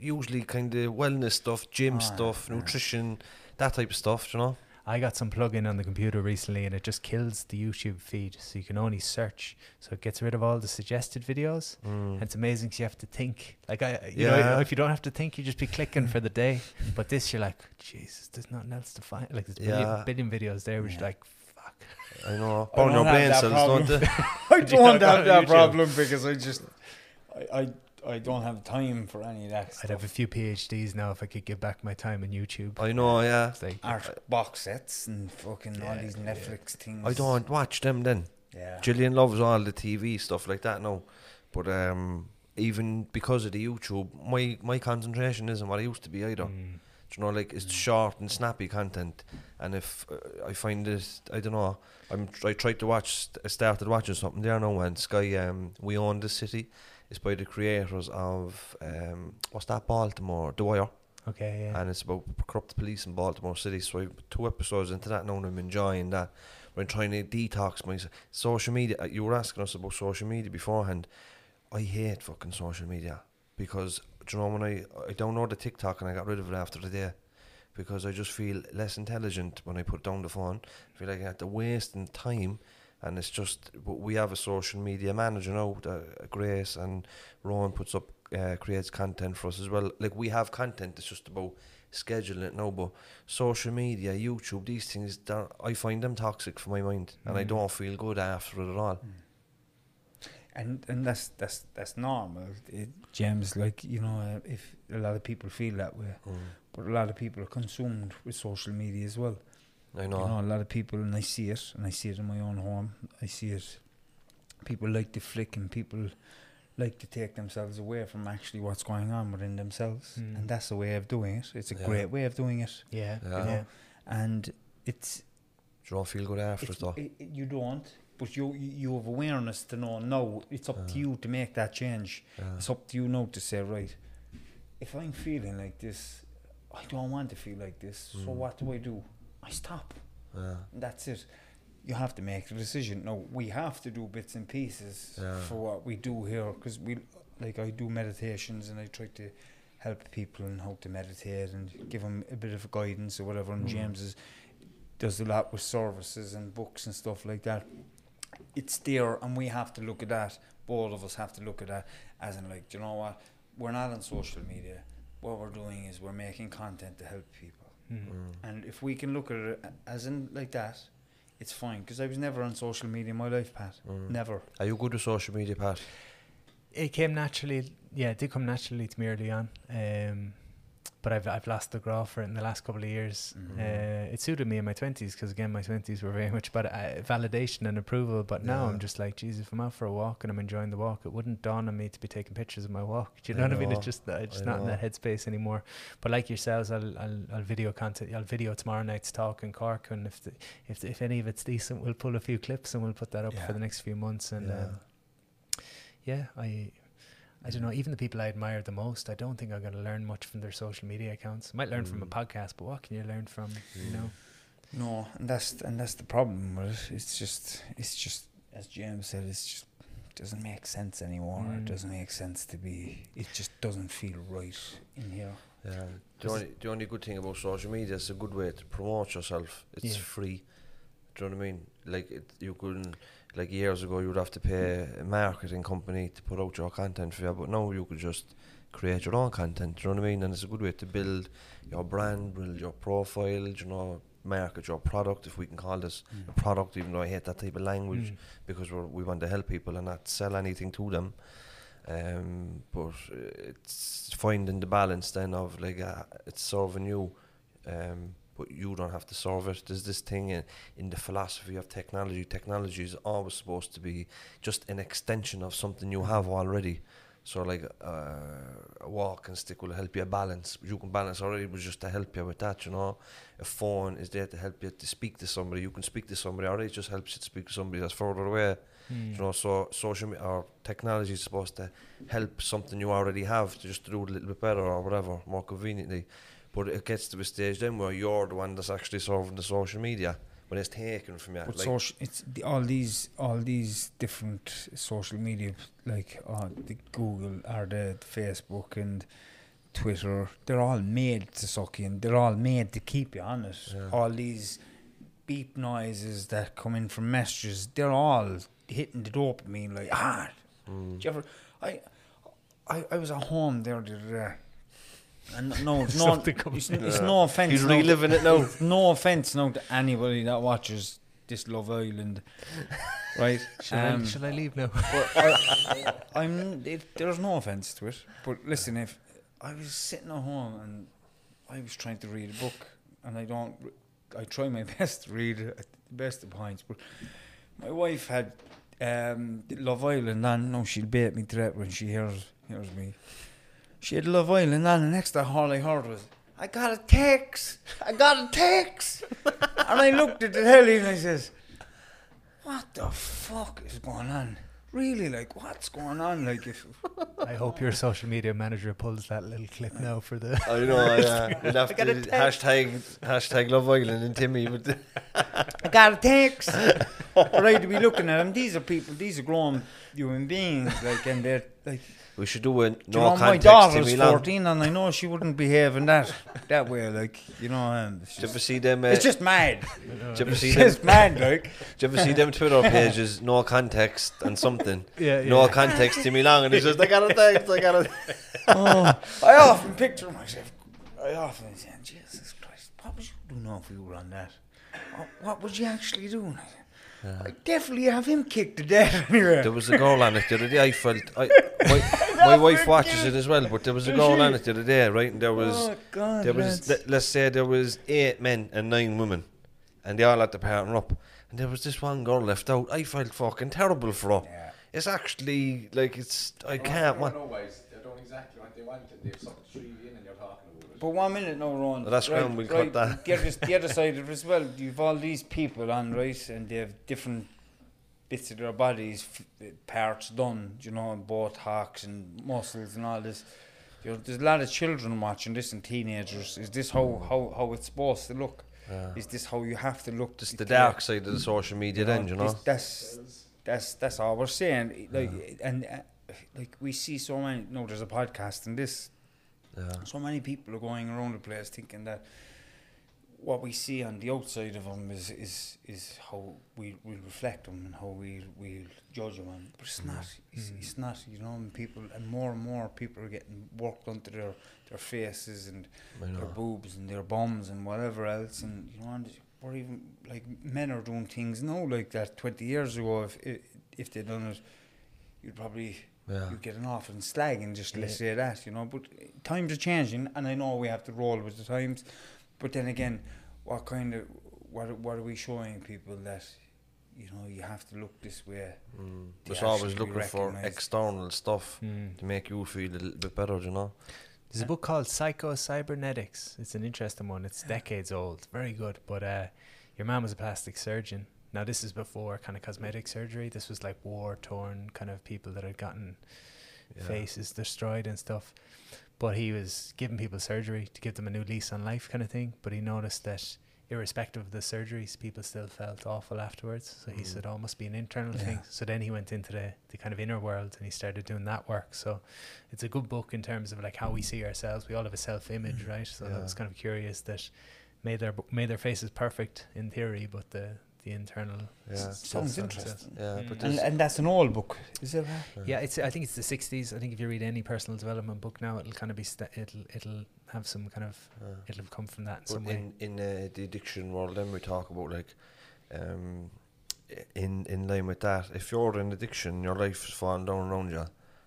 [SPEAKER 2] usually kind of wellness stuff, gym
[SPEAKER 3] Ah,
[SPEAKER 2] stuff,
[SPEAKER 3] yeah.
[SPEAKER 2] nutrition, that type of stuff. do You know.
[SPEAKER 4] I got some plug-in on the computer recently, and it just kills the YouTube feed, so you can only search. So it gets rid of all the suggested videos. Mm. And it's amazing 'cause you have to think. Like I, you know,
[SPEAKER 2] Yeah.
[SPEAKER 4] if you don't have to think, you just be clicking for the day. But this, you're like, Jesus, there's nothing else to find. Like there's a billion,
[SPEAKER 2] Yeah.
[SPEAKER 4] billion videos there, which
[SPEAKER 3] Yeah.
[SPEAKER 4] you're like, fuck.
[SPEAKER 2] I know. *laughs*
[SPEAKER 3] I
[SPEAKER 2] Burn
[SPEAKER 3] don't
[SPEAKER 2] your
[SPEAKER 3] have
[SPEAKER 2] brain cells, don't
[SPEAKER 3] problem.
[SPEAKER 2] they? *laughs*
[SPEAKER 3] I don't
[SPEAKER 4] not
[SPEAKER 3] have that
[SPEAKER 4] YouTube?
[SPEAKER 3] problem because I just I, I I don't have time for any of that
[SPEAKER 4] I'd
[SPEAKER 3] stuff.
[SPEAKER 4] have a few PhDs now if I could give back my time on YouTube.
[SPEAKER 2] I know. Yeah.
[SPEAKER 4] It's like,
[SPEAKER 3] art box sets and fucking all
[SPEAKER 4] Yeah,
[SPEAKER 3] these
[SPEAKER 4] yeah.
[SPEAKER 3] Netflix things.
[SPEAKER 2] I don't watch them then.
[SPEAKER 3] Yeah.
[SPEAKER 2] Gillian loves all the TV stuff like that now, but um, even because of the YouTube, my my concentration isn't what it used to be either.
[SPEAKER 4] mm,
[SPEAKER 2] Do you know, like it's short and snappy content, and if uh, I find this, I don't know. I'm I tried to watch. I started watching something there now, and Sky. Um, we own the city. It's by the creators of um, what's that Baltimore, The Wire,
[SPEAKER 4] okay, yeah.
[SPEAKER 2] and it's about corrupt police in Baltimore City. So I've two episodes into that now, and I'm enjoying that. But I'm trying to detox my social media. uh, You were asking us about social media beforehand. I hate fucking social media because do you know when I I downloaded TikTok and I got rid of it after the day because I just feel less intelligent when I put down the phone. I feel like I have to waste in time. And it's just, we have a social media manager now, uh, Grace, and Rowan puts up, uh, creates content for us as well. Like we have content, it's just about scheduling it now. But social media, YouTube, these things, I find them toxic for my mind, and I don't feel good after it at all.
[SPEAKER 3] and and that's that's that's normal. It, James, like you know, uh, if a lot of people feel that way, but a lot of people are consumed with social media as well.
[SPEAKER 2] I
[SPEAKER 3] You
[SPEAKER 2] know.
[SPEAKER 3] know, a lot of people, and I see it, and I see it in my own home. I see it. People like to flick, and people like to take themselves away from actually what's going on within themselves,
[SPEAKER 4] Mm.
[SPEAKER 3] and that's a way of doing it. It's a
[SPEAKER 2] Yeah.
[SPEAKER 3] great way of doing it,
[SPEAKER 4] yeah,
[SPEAKER 2] Yeah.
[SPEAKER 4] yeah.
[SPEAKER 3] know. and it's
[SPEAKER 2] Do you not feel good after
[SPEAKER 3] it's,
[SPEAKER 2] though?
[SPEAKER 3] it, it- you don't, but you you you have awareness to know. No, it's up to you to make that change.
[SPEAKER 2] Yeah.
[SPEAKER 3] It's up to you now to say, right, if I'm feeling like this, I don't want to feel like this. So
[SPEAKER 2] Mm.
[SPEAKER 3] what do I do? I stop.
[SPEAKER 2] Yeah.
[SPEAKER 3] And that's it. You have to make the decision. No, we have to do bits and pieces
[SPEAKER 2] Yeah.
[SPEAKER 3] for what we do here because we, like, I do meditations and I try to help people and how to meditate and give them a bit of guidance or whatever. And hmm. James is, does a lot with services and books and stuff like that. It's there, and we have to look at that. All of us have to look at that as in, like, do you know what? We're not on social media. What we're doing is we're making content to help people. Hmm. Mm. And if we can look at it as in like that, it's fine. Because I was never on social media in my life, Pat. Mm. Never.
[SPEAKER 2] Are you good with social media, Pat?
[SPEAKER 4] It came naturally. Yeah, it did come naturally to me early on. Um, but I've I've lost the graph for it in the last couple of years. Uh, it suited me in my twenties because again, my twenties were very *laughs* much about uh, validation and approval. But now
[SPEAKER 2] Yeah.
[SPEAKER 4] I'm just like, Jesus, if I'm out for a walk and I'm enjoying the walk, it wouldn't dawn on me to be taking pictures of my walk. Do you
[SPEAKER 2] I
[SPEAKER 4] know, what I mean? It's just I'm just
[SPEAKER 2] I
[SPEAKER 4] not in that headspace anymore. But like yourselves, I'll I'll, I'll video content. I'll video tomorrow night's talk in Cork, and if the, if if any of it's decent, we'll pull a few clips and we'll put that up
[SPEAKER 3] Yeah.
[SPEAKER 4] for the next few months. And
[SPEAKER 2] Yeah.
[SPEAKER 4] um, yeah, I I don't know. Even the people I admire the most, I don't think I'm going to learn much from their social media accounts. I might learn from a podcast, but what can you learn from? You know,
[SPEAKER 3] No, and that's and that's the problem with it. It's just it's just as James said, it's just doesn't make sense anymore. It
[SPEAKER 4] Mm.
[SPEAKER 3] doesn't make sense to be. It just doesn't feel right in here.
[SPEAKER 2] Yeah. The only, the only good thing about social media is a good way to promote yourself. It's
[SPEAKER 4] Yeah.
[SPEAKER 2] free. Do you know what I mean? Like it, you couldn't, like years ago, you would have to pay a marketing company to put out your content for you, but now you could just create your own content. Do you know what I mean? And it's a good way to build your brand, build your profile. You know, market your product, if we can call this a product, even though I hate that type of language, because we're, we want to help people and not sell anything to them. Um, but it's finding the balance then of like uh, it's serving you, um, but you don't have to serve it. There's this thing in, in the philosophy of technology. Technology is always supposed to be just an extension of something you have already. So like uh, a walking stick will help you balance. You can balance already, but just to help you with that, you know. A phone is there to help you to speak to somebody. You can speak to somebody already. It just helps you to speak to somebody that's further away. You know, so social media or technology is supposed to help something you already have to just do it a little bit better or whatever, more conveniently. But it gets to a stage then where you're the one that's actually serving the social media when it's taken from you.
[SPEAKER 3] But
[SPEAKER 2] like,
[SPEAKER 3] social, it's the, all these all these different social media like uh, the Google or the, Facebook and Twitter. They're all made to suck in. They're all made to keep you on it. All these beep noises that come in from messages. They're all hitting the dopamine like hard.
[SPEAKER 2] Mm.
[SPEAKER 3] Do you ever? I, I I was at home there the other day. And no, *laughs* it's no,
[SPEAKER 4] Something comes
[SPEAKER 3] it's, it's no offense.
[SPEAKER 2] He's
[SPEAKER 3] no to-
[SPEAKER 2] reliving it now. *laughs*
[SPEAKER 3] no offense now to anybody that watches this Love Island, right? *laughs*
[SPEAKER 4] shall,
[SPEAKER 3] Um,
[SPEAKER 4] I, shall I leave now?
[SPEAKER 3] but I, I'm it, there's no offense to it, but listen, if I was sitting at home and I was trying to read a book, and I don't, I try my best to read at the best of points, but my wife had um, Love Island on. No, she'll bait me to it when she hears hears me. She had Love Island on, and next to all I heard was, "I got a text, I got a text," and I looked at the telly and I says, "What the fuck is going on?" Really, like, what's going on? Like, if
[SPEAKER 4] I hope your social media manager pulls that little clip now for the.
[SPEAKER 2] I know, yeah. *laughs* We'd have to hashtag, hashtag Love Island and Timmy. With the *laughs*
[SPEAKER 3] I got a text. right I'd be looking at them. These are people. These are grown human beings. Like, and they're like.
[SPEAKER 2] We should do a
[SPEAKER 3] Do you
[SPEAKER 2] no
[SPEAKER 3] know, my
[SPEAKER 2] context
[SPEAKER 3] daughter's
[SPEAKER 2] Timmy
[SPEAKER 3] 14 and I know she wouldn't behave in that that way. Like, you know, um, it's,
[SPEAKER 2] you ever
[SPEAKER 3] just,
[SPEAKER 2] see them? Uh,
[SPEAKER 3] it's just mad. *laughs*
[SPEAKER 2] did you ever see
[SPEAKER 3] It's
[SPEAKER 2] them?
[SPEAKER 3] just mad, like. *laughs*
[SPEAKER 2] Did you ever see them Twitter *laughs* pages? No context and something.
[SPEAKER 4] Yeah,
[SPEAKER 2] No
[SPEAKER 4] yeah.
[SPEAKER 2] context Timmy Long, and he's just I got a text. I got a.
[SPEAKER 3] Oh, I often picture myself. I often say, Jesus Christ, what would you do now if you were on that? What, what would you actually do? And I definitely have him kicked to death *laughs* anyway.
[SPEAKER 2] There was a girl on it the other day. I felt I, *laughs* my, my wife watches it as well, but there was a girl on it the other day, right? And there was
[SPEAKER 3] Oh, God,
[SPEAKER 2] there was
[SPEAKER 3] lads.
[SPEAKER 2] let, let's say there was eight men and nine women, and they all had to partner up. And there was this one girl left out. I felt fucking terrible for her. It's actually like it's I oh, can't.
[SPEAKER 5] I
[SPEAKER 2] What,
[SPEAKER 5] don't know why it's- they don't exactly what they wanted. They've sucked three in and you're talking about it.
[SPEAKER 3] But one minute, no, Ron.
[SPEAKER 2] That's grand, we'll cut that.
[SPEAKER 3] The other, the other side of *laughs* it as well, you've all these people on, right, and they have different bits of their bodies, parts done, you know, and Botox and muscles and all this. You know, there's a lot of children watching this and teenagers. Is this how, how, how it's supposed to look?
[SPEAKER 2] Yeah.
[SPEAKER 3] Is this how you have to look?
[SPEAKER 2] Just
[SPEAKER 3] to
[SPEAKER 2] the dark side of the social media, then you know.
[SPEAKER 3] this- that's that's that's all we're saying. Like and uh, like we see so many. No, there's a podcast and this.
[SPEAKER 2] Yeah.
[SPEAKER 3] So many people are going around the place thinking that what we see on the outside of them is is is how we we reflect them and how we we judge them. On. But it's mm-hmm. not. It's, mm-hmm. it's not. You know, and people and more and more people are getting worked onto their their faces and their boobs and their bums and whatever else. And you know, and or even like men are doing things now like that. Twenty years ago, if if, if they done it, you'd probably
[SPEAKER 2] Yeah.
[SPEAKER 3] you'd get an awful slag and just let's say that, you know. But times are changing, and I know we have to roll with the times. But then again, what kind of what are- what are we showing people that you know you have to look this way?
[SPEAKER 2] Mm.
[SPEAKER 3] to
[SPEAKER 2] Just always looking for external stuff
[SPEAKER 4] Mm.
[SPEAKER 2] to make you feel a little bit better, you know.
[SPEAKER 4] There's a book called Psycho Cybernetics. It's an interesting one. It's decades old. Very good. But uh, your man was a plastic surgeon. Now this is before kind of cosmetic surgery. This was like war torn kind of people that had gotten
[SPEAKER 2] Yeah.
[SPEAKER 4] faces destroyed and stuff. But he was giving people surgery to give them a new lease on life kind of thing. But he noticed that irrespective of the surgeries, people still felt awful afterwards. So he
[SPEAKER 2] Mm.
[SPEAKER 4] said, "Oh, it must be an internal
[SPEAKER 3] Yeah.
[SPEAKER 4] thing." So then he went into the, the kind of inner world and he started doing that work. So it's a good book in terms of like how we see ourselves. We all have a self image, right? So that was kind of curious that made their made their faces perfect in theory, but the the internal
[SPEAKER 2] Yeah.
[SPEAKER 4] s-
[SPEAKER 3] Sounds
[SPEAKER 4] self-
[SPEAKER 3] interesting.
[SPEAKER 2] Yeah,
[SPEAKER 4] Mm.
[SPEAKER 2] but
[SPEAKER 3] And, and that's an old book, is it? Right?
[SPEAKER 4] Yeah, it's. I think it's the '60s. I think if you read any personal development book now, it'll kind of be. St- it'll it'll have some kind of.
[SPEAKER 2] uh,
[SPEAKER 4] It'll come from that in
[SPEAKER 2] but
[SPEAKER 4] some way.
[SPEAKER 2] in in uh, the addiction world, then we talk about like, um, in in line with that, if you're in addiction, your life is falling down around you,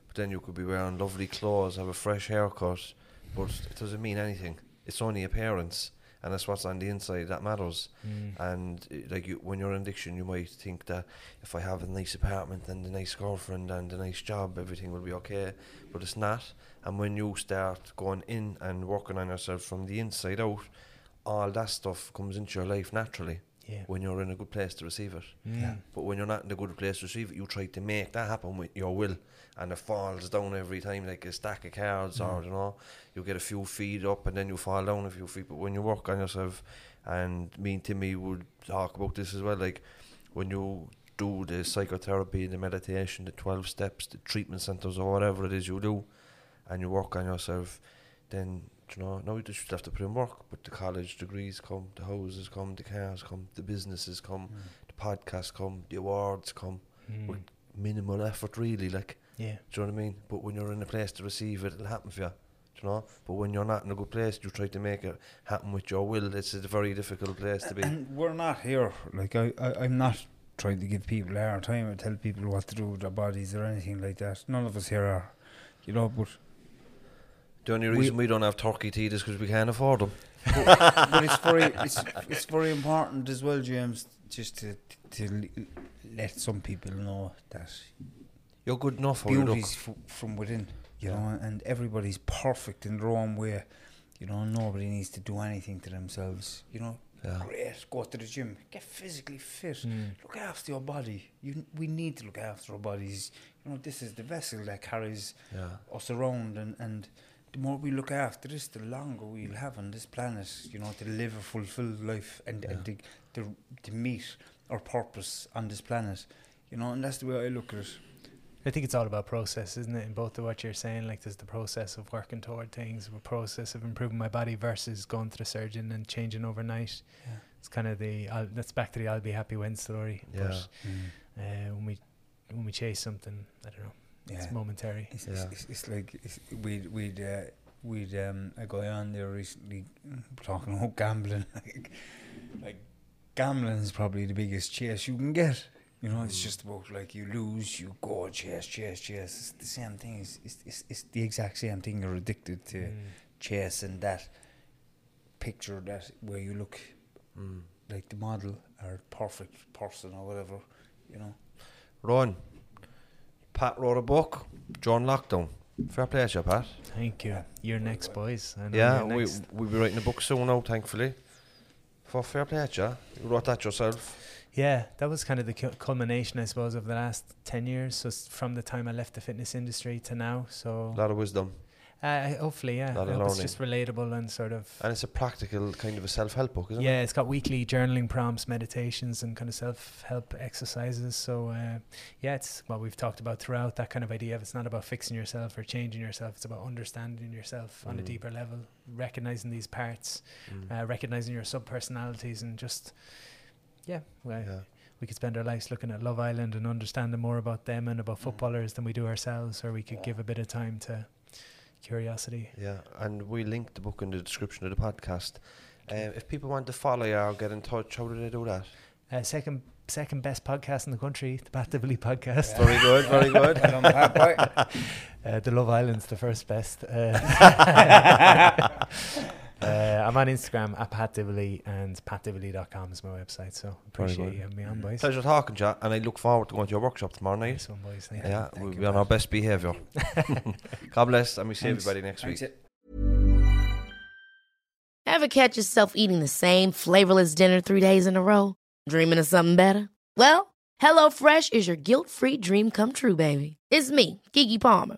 [SPEAKER 2] but then you could be wearing lovely clothes, have a fresh haircut, but it doesn't mean anything. It's only appearance, and that's what's on the inside that matters.
[SPEAKER 4] Mm.
[SPEAKER 2] And uh, like you, when you're in addiction, you might think that if I have a nice apartment and a nice girlfriend and a nice job, everything will be okay. But it's not. And when you start going in and working on yourself from the inside out, all that stuff comes into your life naturally
[SPEAKER 4] Yeah.
[SPEAKER 2] when you're in a good place to receive it.
[SPEAKER 4] Mm.
[SPEAKER 2] But when you're not in a good place to receive it, you try to make that happen with your will, and it falls down every time like a stack of cards, or you know, you get a few feet up and then you fall down a few feet. But when you work on yourself, and me and Timmy would talk about this as well, like when you do the psychotherapy, the meditation, the twelve steps, the treatment centers, or whatever it is you do, and you work on yourself, then you know, now you just have to put in work. But the college degrees come, the houses come, the cars come, the businesses come, the podcasts come, the awards come
[SPEAKER 4] Mm.
[SPEAKER 2] with minimal effort, really. Like,
[SPEAKER 4] Yeah.
[SPEAKER 2] do you know what I mean? But when you're in a place to receive it, it'll happen for you. Do you know? But when you're not in a good place, you try to make it happen with your will. It's a very difficult place to be.
[SPEAKER 3] And we're not here. Like I, I, I'm not trying to give people a hard time or tell people what to do with their bodies or anything like that. None of us here are, you know. But
[SPEAKER 2] The only reason we, don't have turkey teeth is because we can't afford them.
[SPEAKER 3] but it's very it's it's very important as well, James, just to to let some people know that
[SPEAKER 2] You're good enough. You look.
[SPEAKER 3] beauty's f- from within, you know, and everybody's perfect in their own way. You know, nobody needs to do anything to themselves. You know,
[SPEAKER 2] Yeah.
[SPEAKER 3] great, go to the gym, get physically fit,
[SPEAKER 4] Mm.
[SPEAKER 3] look after your body. You, we need to look after our bodies. You know, this is the vessel that carries
[SPEAKER 2] Yeah.
[SPEAKER 3] us around, and and the more we look after this, the longer we'll have on this planet. You know, to live a fulfilled life and and to, to to meet our purpose on this planet. You know, and that's the way I look at it.
[SPEAKER 4] I think it's all about process, isn't it? In both of what you're saying, like there's the process of working toward things, the process of improving my body versus going to the surgeon and changing overnight.
[SPEAKER 3] Yeah.
[SPEAKER 4] It's kind of the I'll, that's back to the I'll be happy when story.
[SPEAKER 2] Yeah.
[SPEAKER 4] But uh, when we when we chase something, I don't know,
[SPEAKER 3] Yeah.
[SPEAKER 4] it's momentary.
[SPEAKER 3] It's,
[SPEAKER 2] Yeah.
[SPEAKER 3] it's, it's, it's like it's, we'd we'd uh, we'd um, a guy on there recently mm, talking about gambling. *laughs* like, like gambling is probably the biggest chase you can get. You know, it's just about like you lose, you go chase, chase, chase. It's the same thing. It's it's, it's, it's the exact same thing. You're addicted to
[SPEAKER 4] Mm.
[SPEAKER 3] chasing that picture that where you look
[SPEAKER 2] Mm.
[SPEAKER 3] like the model or perfect person or whatever. You know.
[SPEAKER 2] Ron, Pat wrote a book, John Lockdown. Fair play to you, Pat.
[SPEAKER 4] Thank you. You're next, boys.
[SPEAKER 2] Yeah, we,
[SPEAKER 4] next.
[SPEAKER 2] we'll be writing a book soon now, thankfully. For fair play to you. You wrote that yourself.
[SPEAKER 4] Yeah, that was kind of the cu- culmination, I suppose, of the last 10 years. So from the time I left the fitness industry to now. So
[SPEAKER 2] A lot of wisdom.
[SPEAKER 4] Uh, hopefully, yeah. I hope it's just relatable and sort of.
[SPEAKER 2] And it's a practical kind of a self-help book, isn't
[SPEAKER 4] yeah,
[SPEAKER 2] it?
[SPEAKER 4] Yeah, it's got weekly journaling prompts, meditations, and kind of self-help exercises. So, uh, yeah, it's what we've talked about throughout. That kind of idea. of It's not about fixing yourself or changing yourself. It's about understanding yourself on a
[SPEAKER 2] Mm.
[SPEAKER 4] deeper level, recognizing these parts,
[SPEAKER 2] Mm.
[SPEAKER 4] uh, recognizing your sub-personalities, and just yeah, well,
[SPEAKER 2] yeah.
[SPEAKER 4] we could spend our lives looking at Love Island and understanding more about them and
[SPEAKER 2] Mm.
[SPEAKER 4] about footballers than we do ourselves, or we could give a bit of time to curiosity.
[SPEAKER 2] Yeah, and we link the book in the description of the podcast. Uh, if people want to follow you or get in touch, how do they do that?
[SPEAKER 4] Uh, second second best podcast in the country, the Pat Divilly podcast.
[SPEAKER 2] Very good, very *laughs* good.
[SPEAKER 3] Well done, Pat.
[SPEAKER 4] Uh, the Love Island's the first best. *laughs* *laughs* Uh, I'm on Instagram at Pat Divilly and patdivilly.com is my website. So
[SPEAKER 2] Very
[SPEAKER 4] appreciate you having me on, boys.
[SPEAKER 2] Pleasure talking to you, and I look forward to going to your workshop tomorrow night.
[SPEAKER 4] Nice one, boys. Thank
[SPEAKER 2] Yeah,
[SPEAKER 4] you.
[SPEAKER 2] We'll be on our best behaviour. *laughs* God bless, and we see
[SPEAKER 3] Thanks.
[SPEAKER 2] everybody next week.
[SPEAKER 3] Thanks,
[SPEAKER 1] Ever catch yourself eating the same flavorless dinner three days in a row? Dreaming of something better? Well, HelloFresh is your guilt-free dream come true, baby. It's me, Keke Palmer.